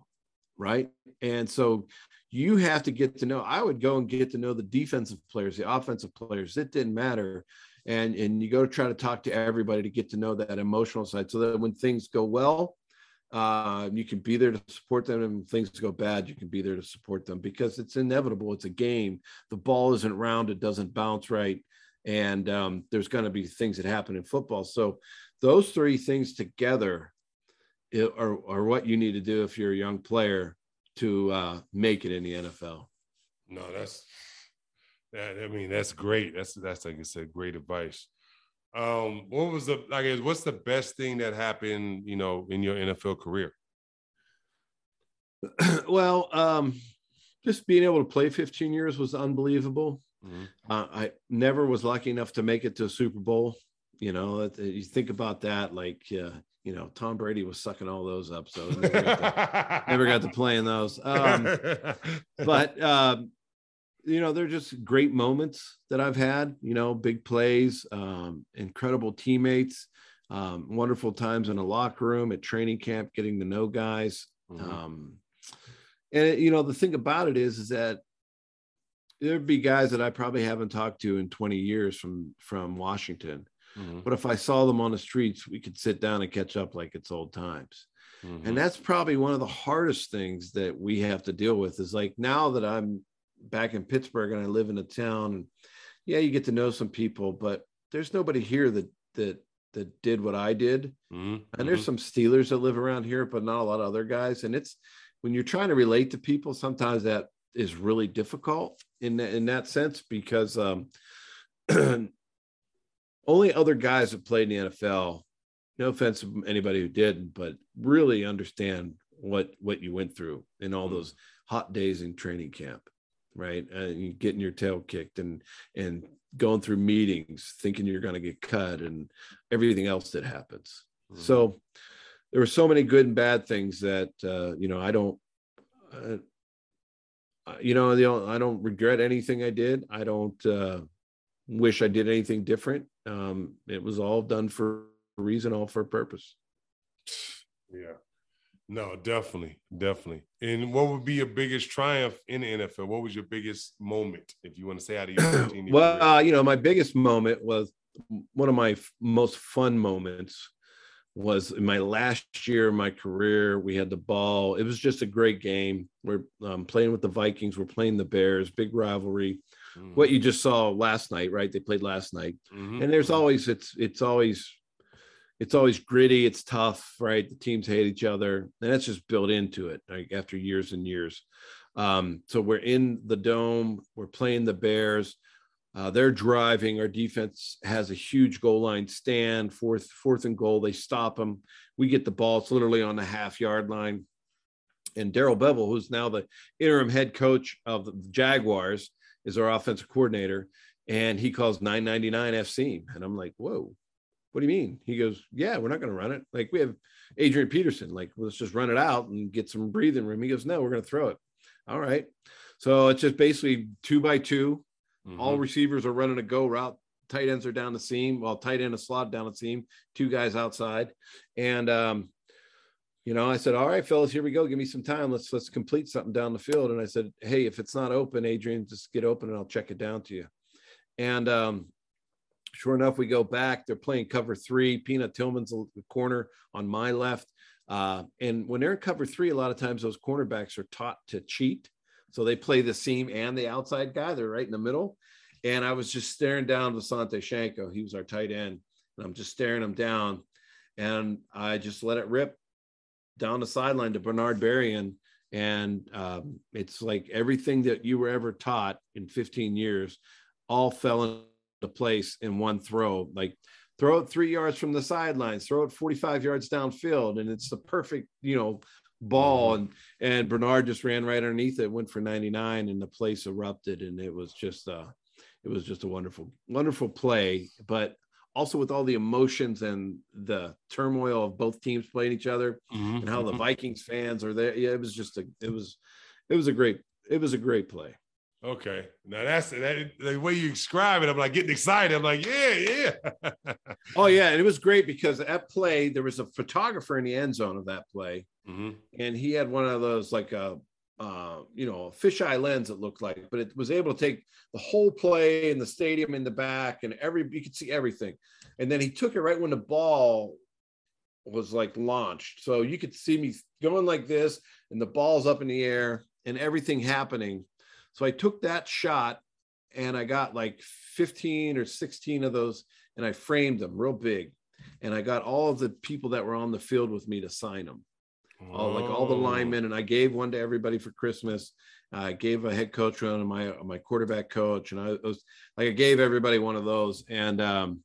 right? And so you have to get to know. I would go and get to know the defensive players, the offensive players. It didn't matter. And, and you go to try to talk to everybody to get to know that emotional side so that when things go well, uh, you can be there to support them. And things go bad, you can be there to support them because it's inevitable. It's a game. The ball isn't round, it doesn't bounce right. And um, there's going to be things that happen in football. So those three things together are, are what you need to do if you're a young player to uh, make it in the NFL. No, that's that. I mean, that's great. That's that's like I said, great advice. Um, what was the I guess what's the best thing that happened, you know, in your NFL career? *clears throat* well, um, just being able to play 15 years was unbelievable. Mhm. Uh, I never was lucky enough to make it to a Super Bowl. You know, you think about that, like, uh, you know, Tom Brady was sucking all those up, so never got to, never got to play in those. Um, *laughs* but um, you know, they're just great moments that I've had. You know, big plays, um, incredible teammates, um, wonderful times in a locker room at training camp, getting to know guys. Mhm. Um, and it- you know, the thing about it is, is that there'd be guys that I probably haven't talked to in 20 years from from Washington. Mhm. But if I saw them on the streets, we could sit down and catch up like it's old times. Mhm. And that's probably one of the hardest things that we have to deal with is like now that I'm back in Pittsburgh and I live in a town and yeah, you get to know some people, but there's nobody here that that that did what I did. Mhm. And there's some Steelers that live around here, but not a lot of other guys. And it's when you're trying to relate to people, sometimes that is really difficult in that, in that sense because um, *clears throat* only other guys that played in the NFL. No offense to anybody who didn't, but really understand what what you went through in all Mm. those hot days in training camp, right? And getting your tail kicked and and going through meetings, thinking you're going to get cut, and everything else that happens. Mhm. So there were so many good and bad things that uh, you know I don't, uh, you know, the I don't regret anything I did. I don't uh, wish I did anything different. Um, it was all done for a reason, all for a purpose. Yeah. No, definitely, definitely. And what would be your biggest triumph in the NFL? What was your biggest moment, if you want to say out of your *clears throat* 15 year well, uh, you know, my biggest moment was one of my f- most fun moments was in my last year of my career. We had the ball. It was just a great game. We're um, playing with the Vikings. We're playing the Bears. Big rivalry. Mhm. What you just saw last night, right? They played last night, Mhm. and there's always it's it's always it's always gritty, it's tough, right? The teams hate each other, and that's just built into it like after years and years. Um, so we're in the dome, we're playing the Bears. Uh, they're driving. Our defense has a huge goal line stand, fourth, fourth and goal. They stop them. We get the ball. It's literally on the half yard line. And Darrell Bevell, who's now the interim head coach of the Jaguars, is our offensive coordinator. And he calls 999 FC. And I'm like, whoa, what do you mean? He goes, yeah, we're not going to run it. Like we have Adrian Peterson. Like, let's just run it out and get some breathing room. He goes, no, we're going to throw it. All right. So it's just basically two by 2 mm-hmm. All receivers are running a go route. Tight ends are down the seam. Well, tight end is slot down the seam. Two guys outside. And um, you know, I said, "All right, fellas, here we go. Give me some time. Let's let's complete something down the field." And I said, "Hey, if it's not open, Adrian, just get open and I'll check it down to you." And um, sure enough, we go back. They're playing cover three. Peanut Tillman's the corner on my left. Uh, and when they're in cover three, a lot of times those cornerbacks are taught to cheat. So they play the seam and the outside guy. They're right in the middle. And I was just staring down Visanthe Shiancoe. He was our tight end. And I'm just staring him down. And I just let it rip down the sideline to Bernard Berrian. And um, it's like everything that you were ever taught in 15 years all fell into place in one throw. Like throw it three yards from the sidelines, throw it 45 yards downfield, and it's the perfect, you know, ball. Mm-hmm. And and Bernard just ran right underneath it, went for 99, and the place erupted. And it was just uh it was just a wonderful, wonderful play. But also with all the emotions and the turmoil of both teams playing each other mm-hmm. and how the mm-hmm. Vikings fans are there. Yeah, it was just a it was it was a great it was a great play. Okay. Now that's that the way you describe it. I'm like getting excited. I'm like, yeah, yeah. *laughs* oh, yeah. And it was great because at play, there was a photographer in the end zone of that play. Mm-hmm. And he had one of those like a uh, you know, a fisheye lens, it looked like, but it was able to take the whole play and the stadium in the back and every, you could see everything. And then he took it right when the ball was like launched. So you could see me going like this and the ball's up in the air and everything happening. So I took that shot and I got like 15 or 16 of those and I framed them real big. And I got all of the people that were on the field with me to sign them all like all the linemen, and I gave one to everybody for Christmas. I gave a head coach one my my quarterback coach, and I was like I gave everybody one of those, and um,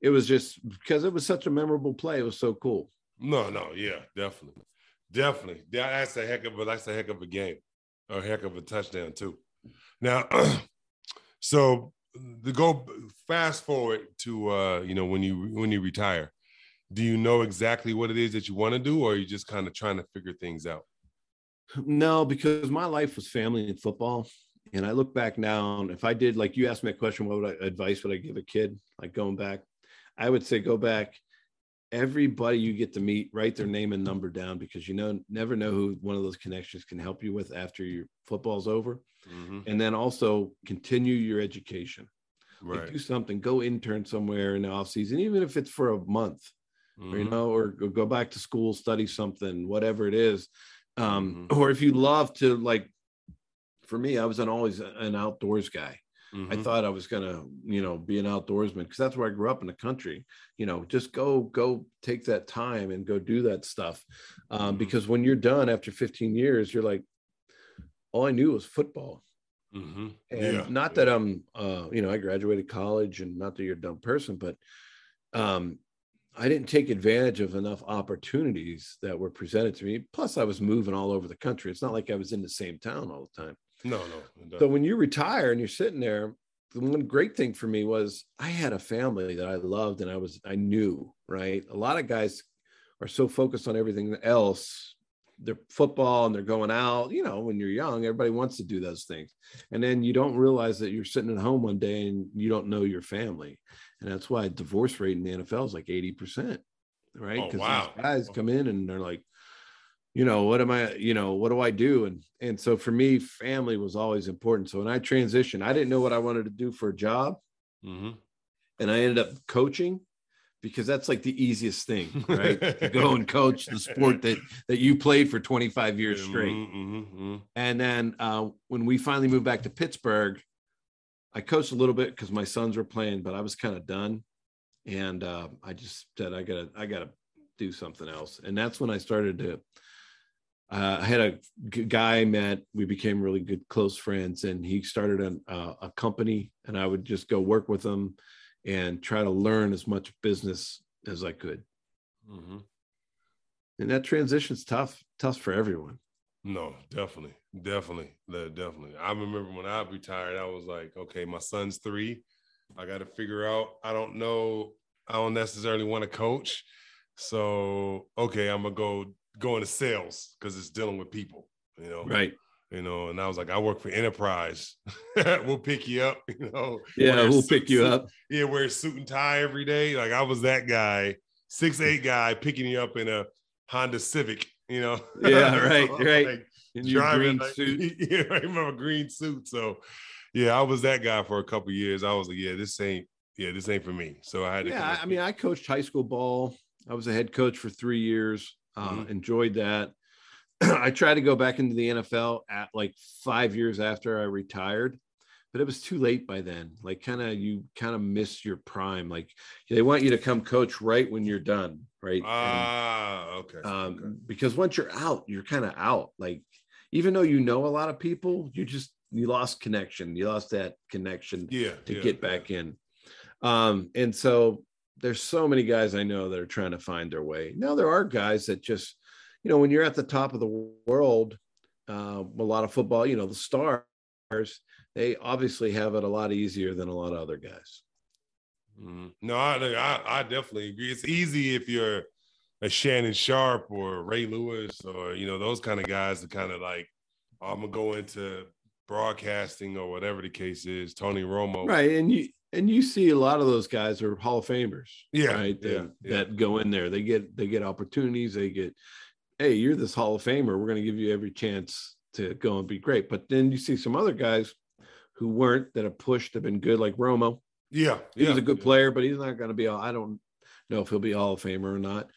it was just because it was such a memorable play. It was so cool. No, no, yeah, definitely, definitely. That's a heck of a that's a heck of a game, a heck of a touchdown too. Now, *clears throat* so to go fast forward to uh, you know when you when you retire do you know exactly what it is that you want to do or are you just kind of trying to figure things out no because my life was family and football and i look back now if i did like you asked me a question what would I, advice would i give a kid like going back i would say go back everybody you get to meet write their name and number down because you know never know who one of those connections can help you with after your football's over mm-hmm. and then also continue your education right. Like do something go intern somewhere in the off season even if it's for a month mm-hmm. or, you know, or, or, go back to school, study something, whatever it is. Um, mm-hmm. Or if you love to like, for me, I was an always an outdoors guy. Mm-hmm. I thought I was gonna, you know, be an outdoorsman because that's where I grew up in the country. You know, just go, go take that time and go do that stuff. Um, mm-hmm. because when you're done after 15 years, you're like, all I knew was football. Mm-hmm. And yeah. not that I'm, uh, you know, I graduated college, and not that you're a dumb person, but um, I didn't take advantage of enough opportunities that were presented to me. Plus, I was moving all over the country. It's not like I was in the same town all the time. No, no. So when you retire and you're sitting there, the one great thing for me was I had a family that I loved and I was I knew, right? A lot of guys are so focused on everything else, their football and they're going out, you know, when you're young, everybody wants to do those things. And then you don't realize that you're sitting at home one day and you don't know your family and that's why divorce rate in the NFL is like eighty percent, right? Because oh, wow. guys come in and they're like, you know, what am I? You know, what do I do? And and so for me, family was always important. So when I transitioned, I didn't know what I wanted to do for a job, mm-hmm. and I ended up coaching because that's like the easiest thing, *laughs* right? to go and coach the sport that that you played for 25 years mm-hmm, straight. Mm-hmm, mm-hmm. And then uh, when we finally moved back to Pittsburgh, I coached a little bit because my sons were playing, but I was kind of done. and uh, I just said I gotta I gotta do something else, and that's when I started to. Uh, I had a guy I met. We became really good, close friends, and he started an, uh, a company. And I would just go work with him and try to learn as much business as I could. Mm-hmm. And that transition's tough, tough for everyone. No, definitely, definitely, definitely. I remember when I retired, I was like, okay, my son's three. I got to figure out. I don't know. I don't necessarily want to coach. So okay, I'm gonna go go to sales because it's dealing with people. You know, right? You know, and I was like, I work for Enterprise. *laughs* we'll pick you up. You know, yeah, we'll pick you suit, up. Yeah, wear suit and tie every day. Like I was that guy, six eight guy, picking you up in a Honda Civic. You know, *laughs* yeah, right, so, right. Like, in driving, green like, suit. *laughs* Yeah, I remember green suit. So yeah, I was that guy for a couple years. I was like, yeah, this ain't yeah, this ain't for me. So I had to. Yeah, I mean, I coached high school ball. I was a head coach for three years. Uh, mm-hmm. Enjoyed that. *clears throat* I tried to go back into the NFL at like five years after I retired, but it was too late by then. Like, kind of, you kind of miss your prime. Like, they want you to come coach right when you're done, right? Ah, uh, okay. Um, okay. Because once you're out, you're kind of out. Like, even though you know a lot of people, you just you lost connection. You lost that connection. Yeah. To yeah, get back yeah. in. Um, and so there's so many guys I know that are trying to find their way. Now there are guys that just, you know, when you're at the top of the world, uh, a lot of football, you know, the stars, they obviously have it a lot easier than a lot of other guys. Mm-hmm. No, I, I, I definitely agree. It's easy if you're a Shannon Sharpe or Ray Lewis or you know those kind of guys to kind of like oh, I'm gonna go into broadcasting or whatever the case is. Tony Romo, right? And you and you see a lot of those guys are Hall of Famers, yeah, right? Yeah, that, yeah. that go in there. They get they get opportunities. They get, hey, you're this Hall of Famer. We're going to give you every chance to go and be great. But then you see some other guys who weren't that have pushed have been good, like Romo. Yeah, he yeah, was a good yeah. player, but he's not going to be. I don't know if he'll be Hall of Famer or not.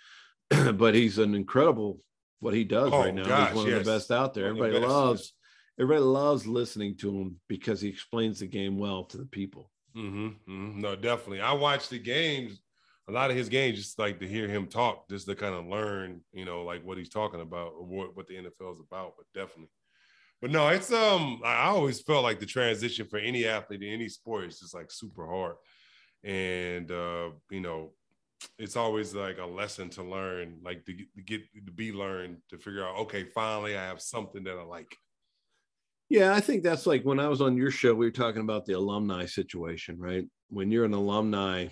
*clears throat* but he's an incredible what he does oh, right now. Gosh, he's one yes. of the best out there. Everybody the loves. Everybody loves listening to him because he explains the game well to the people. Mm-hmm, mm-hmm. No, definitely. I watch the games, a lot of his games, just like to hear him talk, just to kind of learn, you know, like what he's talking about or what, what the NFL is about. But definitely. But no, it's um, I always felt like the transition for any athlete in any sport is just like super hard. And uh, you know, it's always like a lesson to learn, like to to get to be learned to figure out, okay, finally I have something that I like. Yeah, I think that's like when I was on your show, we were talking about the alumni situation, right? When you're an alumni,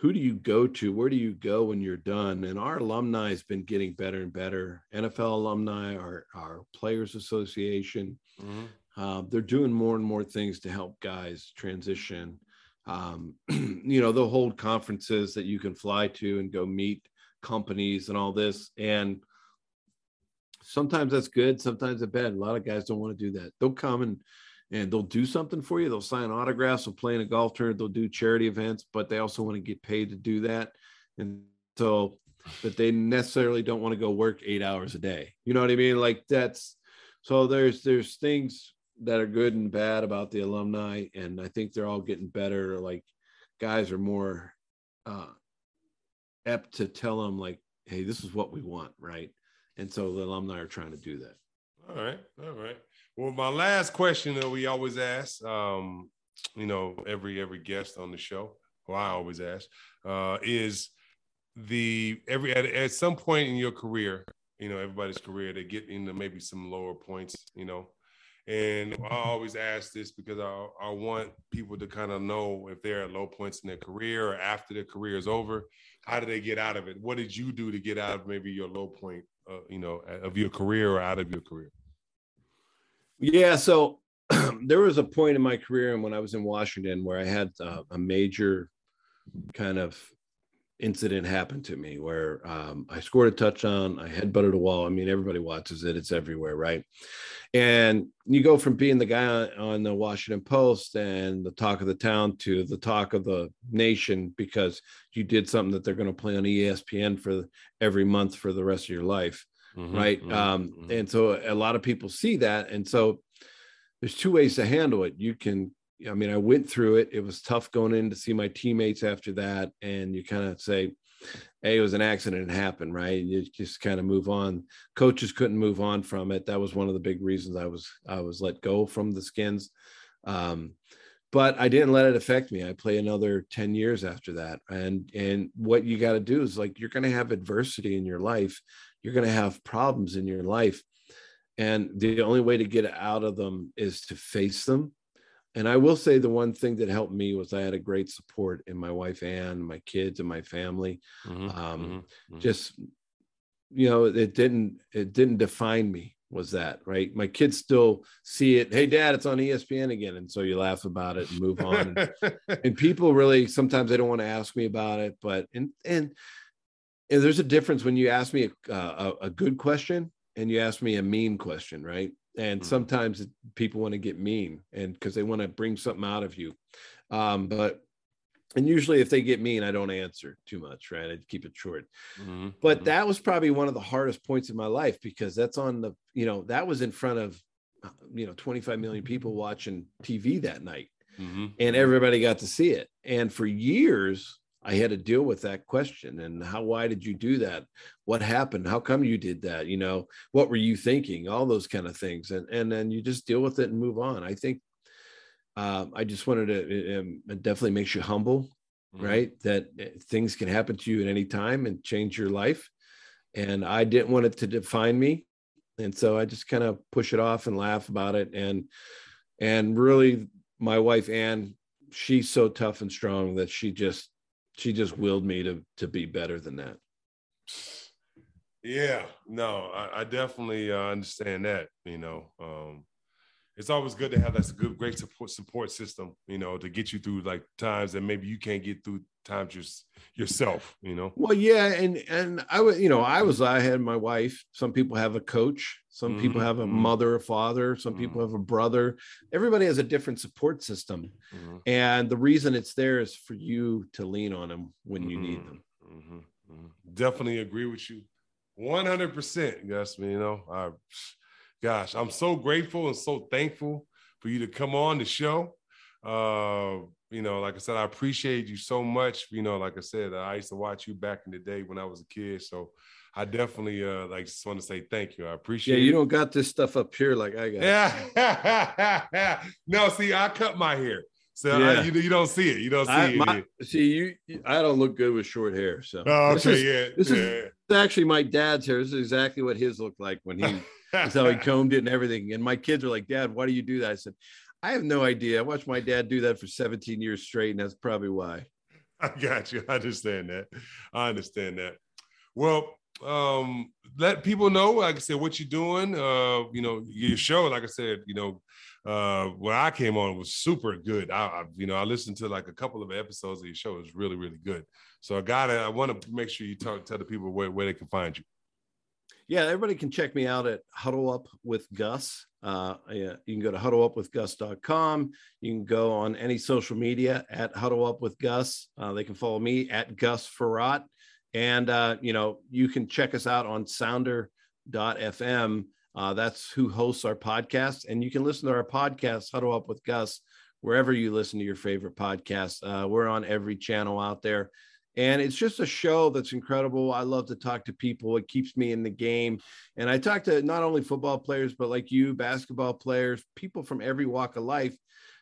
who do you go to? Where do you go when you're done? And our alumni has been getting better and better. NFL alumni, our, our Players Association, mm-hmm. uh, they're doing more and more things to help guys transition. Um, *clears throat* you know, they'll hold conferences that you can fly to and go meet companies and all this. And sometimes that's good, sometimes it's bad. A lot of guys don't want to do that. They'll come and and they'll do something for you. They'll sign autographs, they'll play in a golf tournament, they'll do charity events, but they also want to get paid to do that. And so, but they necessarily don't want to go work eight hours a day. You know what I mean? Like that's so there's there's things that are good and bad about the alumni, and I think they're all getting better. Like guys are more uh apt to tell them like, hey, this is what we want, right? And so the alumni are trying to do that. All right. All right. Well, my last question that we always ask, um, you know, every every guest on the show, well, I always ask, uh, is the every at, at some point in your career, you know, everybody's career, they get into maybe some lower points, you know. And I always ask this because I, I want people to kind of know if they're at low points in their career or after their career is over, how do they get out of it? What did you do to get out of maybe your low point uh, you know, of your career or out of your career? Yeah, so *clears throat* there was a point in my career and when I was in Washington where I had uh, a major kind of incident happened to me where um, I scored a touchdown, I headbutted a wall. I mean, everybody watches it; it's everywhere, right? And you go from being the guy on, on the Washington Post and the talk of the town to the talk of the nation because you did something that they're going to play on ESPN for every month for the rest of your life, mm-hmm, right? Mm-hmm, um, mm-hmm. And so a lot of people see that, and so there's two ways to handle it. You can I mean, I went through it. It was tough going in to see my teammates after that. And you kind of say, Hey, it was an accident. It happened, right? You just kind of move on. Coaches couldn't move on from it. That was one of the big reasons I was I was let go from the skins. Um, but I didn't let it affect me. I play another 10 years after that. And and what you got to do is like you're going to have adversity in your life. You're going to have problems in your life. And the only way to get out of them is to face them. And I will say the one thing that helped me was I had a great support in my wife Ann, my kids, and my family. Mm-hmm, um, mm-hmm, mm-hmm. Just you know, it didn't it didn't define me was that right my kids still see it hey dad it's on espn again and so you laugh about it and move on and, *laughs* and people really sometimes they don't want to ask me about it but and and, and there's a difference when you ask me a, a, a good question and you ask me a mean question right and mm-hmm. sometimes people want to get mean and because they want to bring something out of you um, but and usually if they get mean i don't answer too much right i keep it short mm-hmm. but mm-hmm. that was probably one of the hardest points in my life because that's on the you know that was in front of you know 25 million people watching tv that night mm-hmm. and mm-hmm. everybody got to see it and for years i had to deal with that question and how why did you do that what happened how come you did that you know what were you thinking all those kind of things and and then you just deal with it and move on i think uh, I just wanted to um, definitely makes you humble, mm-hmm. right? That uh, things can happen to you at any time and change your life. And I didn't want it to define me, and so I just kind of push it off and laugh about it. And and really, my wife Ann, she's so tough and strong that she just she just willed me to to be better than that. Yeah, no, I, I definitely uh, understand that. You know, um, it's always good to have that good, great support support system, you know, to get you through like times that maybe you can't get through times just yourself, you know. Well, yeah, and and I was, you know, I was, I had my wife. Some people have a coach. Some mm-hmm. people have a mm-hmm. mother, a father. Some mm-hmm. people have a brother. Everybody has a different support system, mm-hmm. and the reason it's there is for you to lean on them when you need them. Mm-hmm. Mm-hmm. Definitely agree with you, one hundred percent. Yes, you know, I gosh, I'm so grateful and so thankful for you to come on the show. Uh, you know, like I said, I appreciate you so much. You know, like I said, I used to watch you back in the day when I was a kid. So I definitely uh like just want to say thank you. I appreciate Yeah, you don't got this stuff up here like I got. Yeah. *laughs* no, see, I cut my hair. So yeah. I, you, you don't see it. You don't see I, it. My, see you. I don't look good with short hair. So oh, okay, this is, yeah. This yeah. is actually my dad's hair. This is exactly what his looked like when he *laughs* that's how he combed it and everything. And my kids are like, Dad, why do you do that? I said, I have no idea. I watched my dad do that for 17 years straight, and that's probably why. *laughs* I got you. I understand that. I understand that. Well, um, let people know, like I said, what you're doing. Uh, you know, your show, like I said, you know, uh, when I came on was super good. I, I, you know, I listened to like a couple of episodes of your show. It was really, really good. So I got it. I want to make sure you talk, tell the people where, where they can find you yeah, everybody can check me out at Huddle Up with Gus. Uh, you can go to huddleupwithgus.com. You can go on any social media at Huddle Up with Gus. Uh, they can follow me at Gus Frerotte. And, uh, you know, you can check us out on sounder.fm. Uh, that's who hosts our podcast. And you can listen to our podcast, Huddle Up with Gus, wherever you listen to your favorite podcast. Uh, we're on every channel out there. And it's just a show that's incredible. I love to talk to people. It keeps me in the game. And I talk to not only football players, but like you, basketball players, people from every walk of life,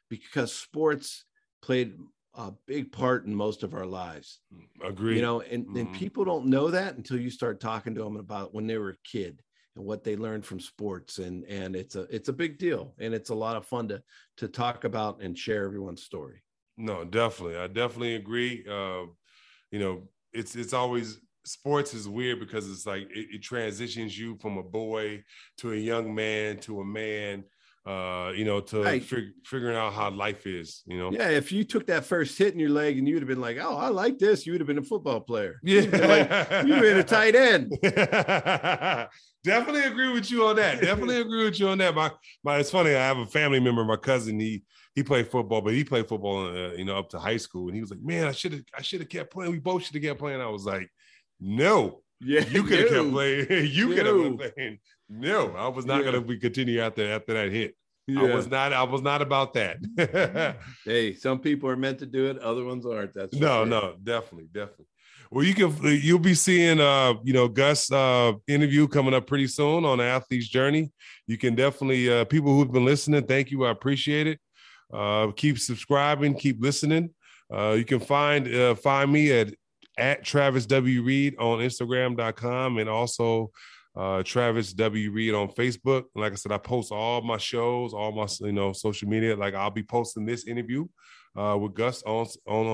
because sports played a big part in most of our lives. Agree. You know, and, mm-hmm. and people don't know that until you start talking to them about when they were a kid and what they learned from sports. And and it's a it's a big deal. And it's a lot of fun to to talk about and share everyone's story. No, definitely. I definitely agree. Uh, you know, it's it's always sports is weird because it's like it, it transitions you from a boy to a young man to a man uh, you know, to right. fig- figuring out how life is, you know. Yeah, if you took that first hit in your leg and you'd have been like, "Oh, I like this," you would have been a football player. *laughs* Yeah, you'd like, you'd been a tight end. *laughs* Definitely agree with you on that. Definitely agree with you on that. My, my, it's funny. I have a family member, my cousin. He he played football, but he played football, uh, you know, up to high school. And he was like, "Man, I should have, I should have kept playing. We both should have kept playing." I was like, "No, yeah, you could have kept playing. *laughs* you could have been playing. No, I was not gonna be continue after after that hit." Yeah. I was not. I was not about that. *laughs* hey, some people are meant to do it. Other ones aren't. That's no, no, definitely, definitely. Well, you can you'll be seeing uh you know Gus uh interview coming up pretty soon on the athlete's journey. You can definitely uh people who've been listening, thank you. I appreciate it. Uh keep subscribing, keep listening. Uh you can find uh find me at at Travis W. Reed on Instagram.com and also uh, Travis W. Reed on Facebook. like I said, I post all my shows, all my you know social media. Like I'll be posting this interview uh, with Gus on on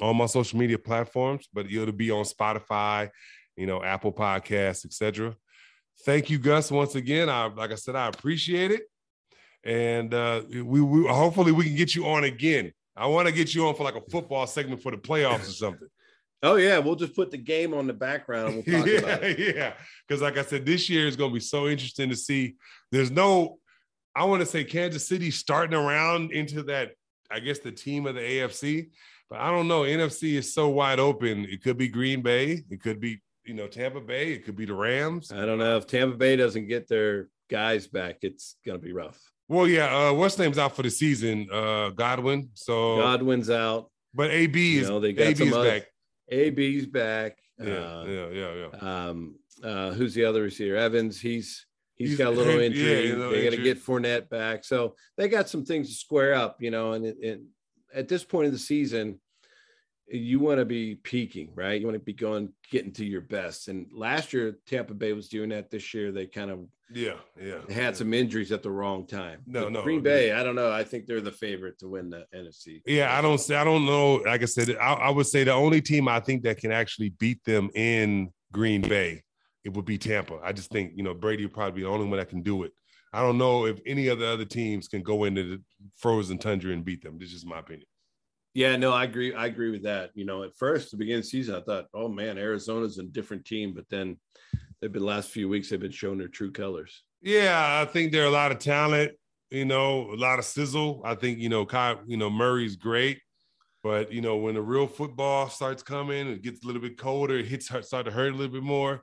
uh, on my social media platforms, but it'll be on Spotify, you know, Apple Podcasts, etc. Thank you, Gus, once again. I like I said, I appreciate it, and uh, we, we hopefully we can get you on again. I want to get you on for like a football segment for the playoffs or something. Oh yeah, we'll just put the game on the background. We'll *laughs* yeah, yeah. Because like I said, this year is going to be so interesting to see. There's no, I want to say Kansas City starting around into that I guess the team of the AFC. But I don't know. NFC is so wide open. It could be Green Bay. It could be you know Tampa Bay. It could be the Rams. I don't know if Tampa Bay doesn't get their guys back. It's gonna be rough. Well, yeah. Uh, what's name's out for the season? Uh, Godwin. So Godwin's out. But AB is you know, they got AB is back. AB's back. Yeah, uh, yeah, yeah, yeah. Um, uh, who's the other receiver? Evans. He's he's, he's got a little injury. Yeah, they got to get Fournette back, so they got some things to square up, you know. And, and at this point of the season, you want to be peaking, right? You want to be going getting to your best. And last year, Tampa Bay was doing that. This year, they kind of yeah, yeah had yeah. some injuries at the wrong time. No, but no, Green Bay. I don't know. I think they're the favorite to win the NFC. Yeah, I don't say. I don't know. Like I said, I, I would say the only team I think that can actually beat them in Green Bay it would be Tampa. I just think, you know, Brady would probably be the only one that can do it. I don't know if any of the other teams can go into the frozen tundra and beat them. This is just my opinion. Yeah, no, I agree. I agree with that. You know, at first, the beginning of the season, I thought, oh man, Arizona's a different team. But then they've been the last few weeks, they've been showing their true colors. Yeah, I think there are a lot of talent, you know, a lot of sizzle. I think, you know, Kyler, you know, Murray's great. But you know, when the real football starts coming, it gets a little bit colder, it hits start to hurt a little bit more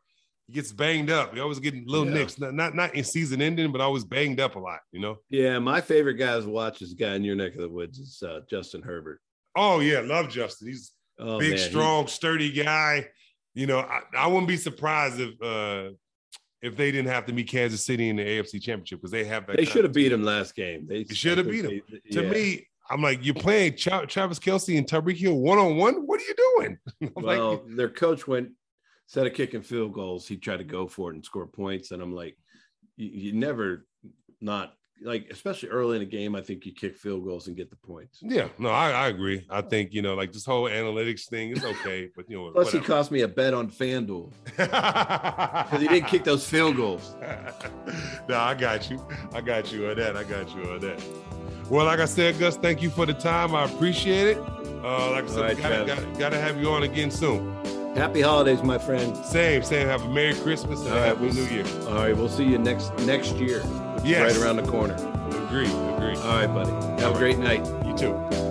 he gets banged up. He always getting little yeah. nicks, not, not not in season ending, but always banged up a lot. You know. Yeah, my favorite guy to watch is guy in your neck of the woods is uh, Justin Herbert. Oh yeah, love Justin. He's oh, big, man. strong, sturdy guy. You know, I, I wouldn't be surprised if uh, if they didn't have to meet Kansas City in the AFC Championship because they have that. They should have beat him last game. They, they should have beat him. They, to yeah. me, I'm like, you're playing Travis Kelce and Tyreek Hill one on one. What are you doing? *laughs* well, like, their coach went instead of kicking field goals, he tried to go for it and score points. And I'm like, you, you, never not like, especially early in a game, I think you kick field goals and get the points. Yeah, no, I, I agree. I think, you know, like this whole analytics thing is okay, but you know, plus whatever. he cost me a bet on FanDuel *laughs* because he didn't kick those field goals. *laughs* no, I got you. I got you on that. I got you on that. Well, like I said, Gus, thank you for the time. I appreciate it. Uh, like I said, right, gotta, gotta, gotta have you on again soon. Happy holidays, my friend. Same, same. Have a Merry Christmas and a Happy we'll, New Year. All right, we'll see you next next year. Yes. Right around the corner. Agree, agree. All right, buddy. Have All a great night. You too.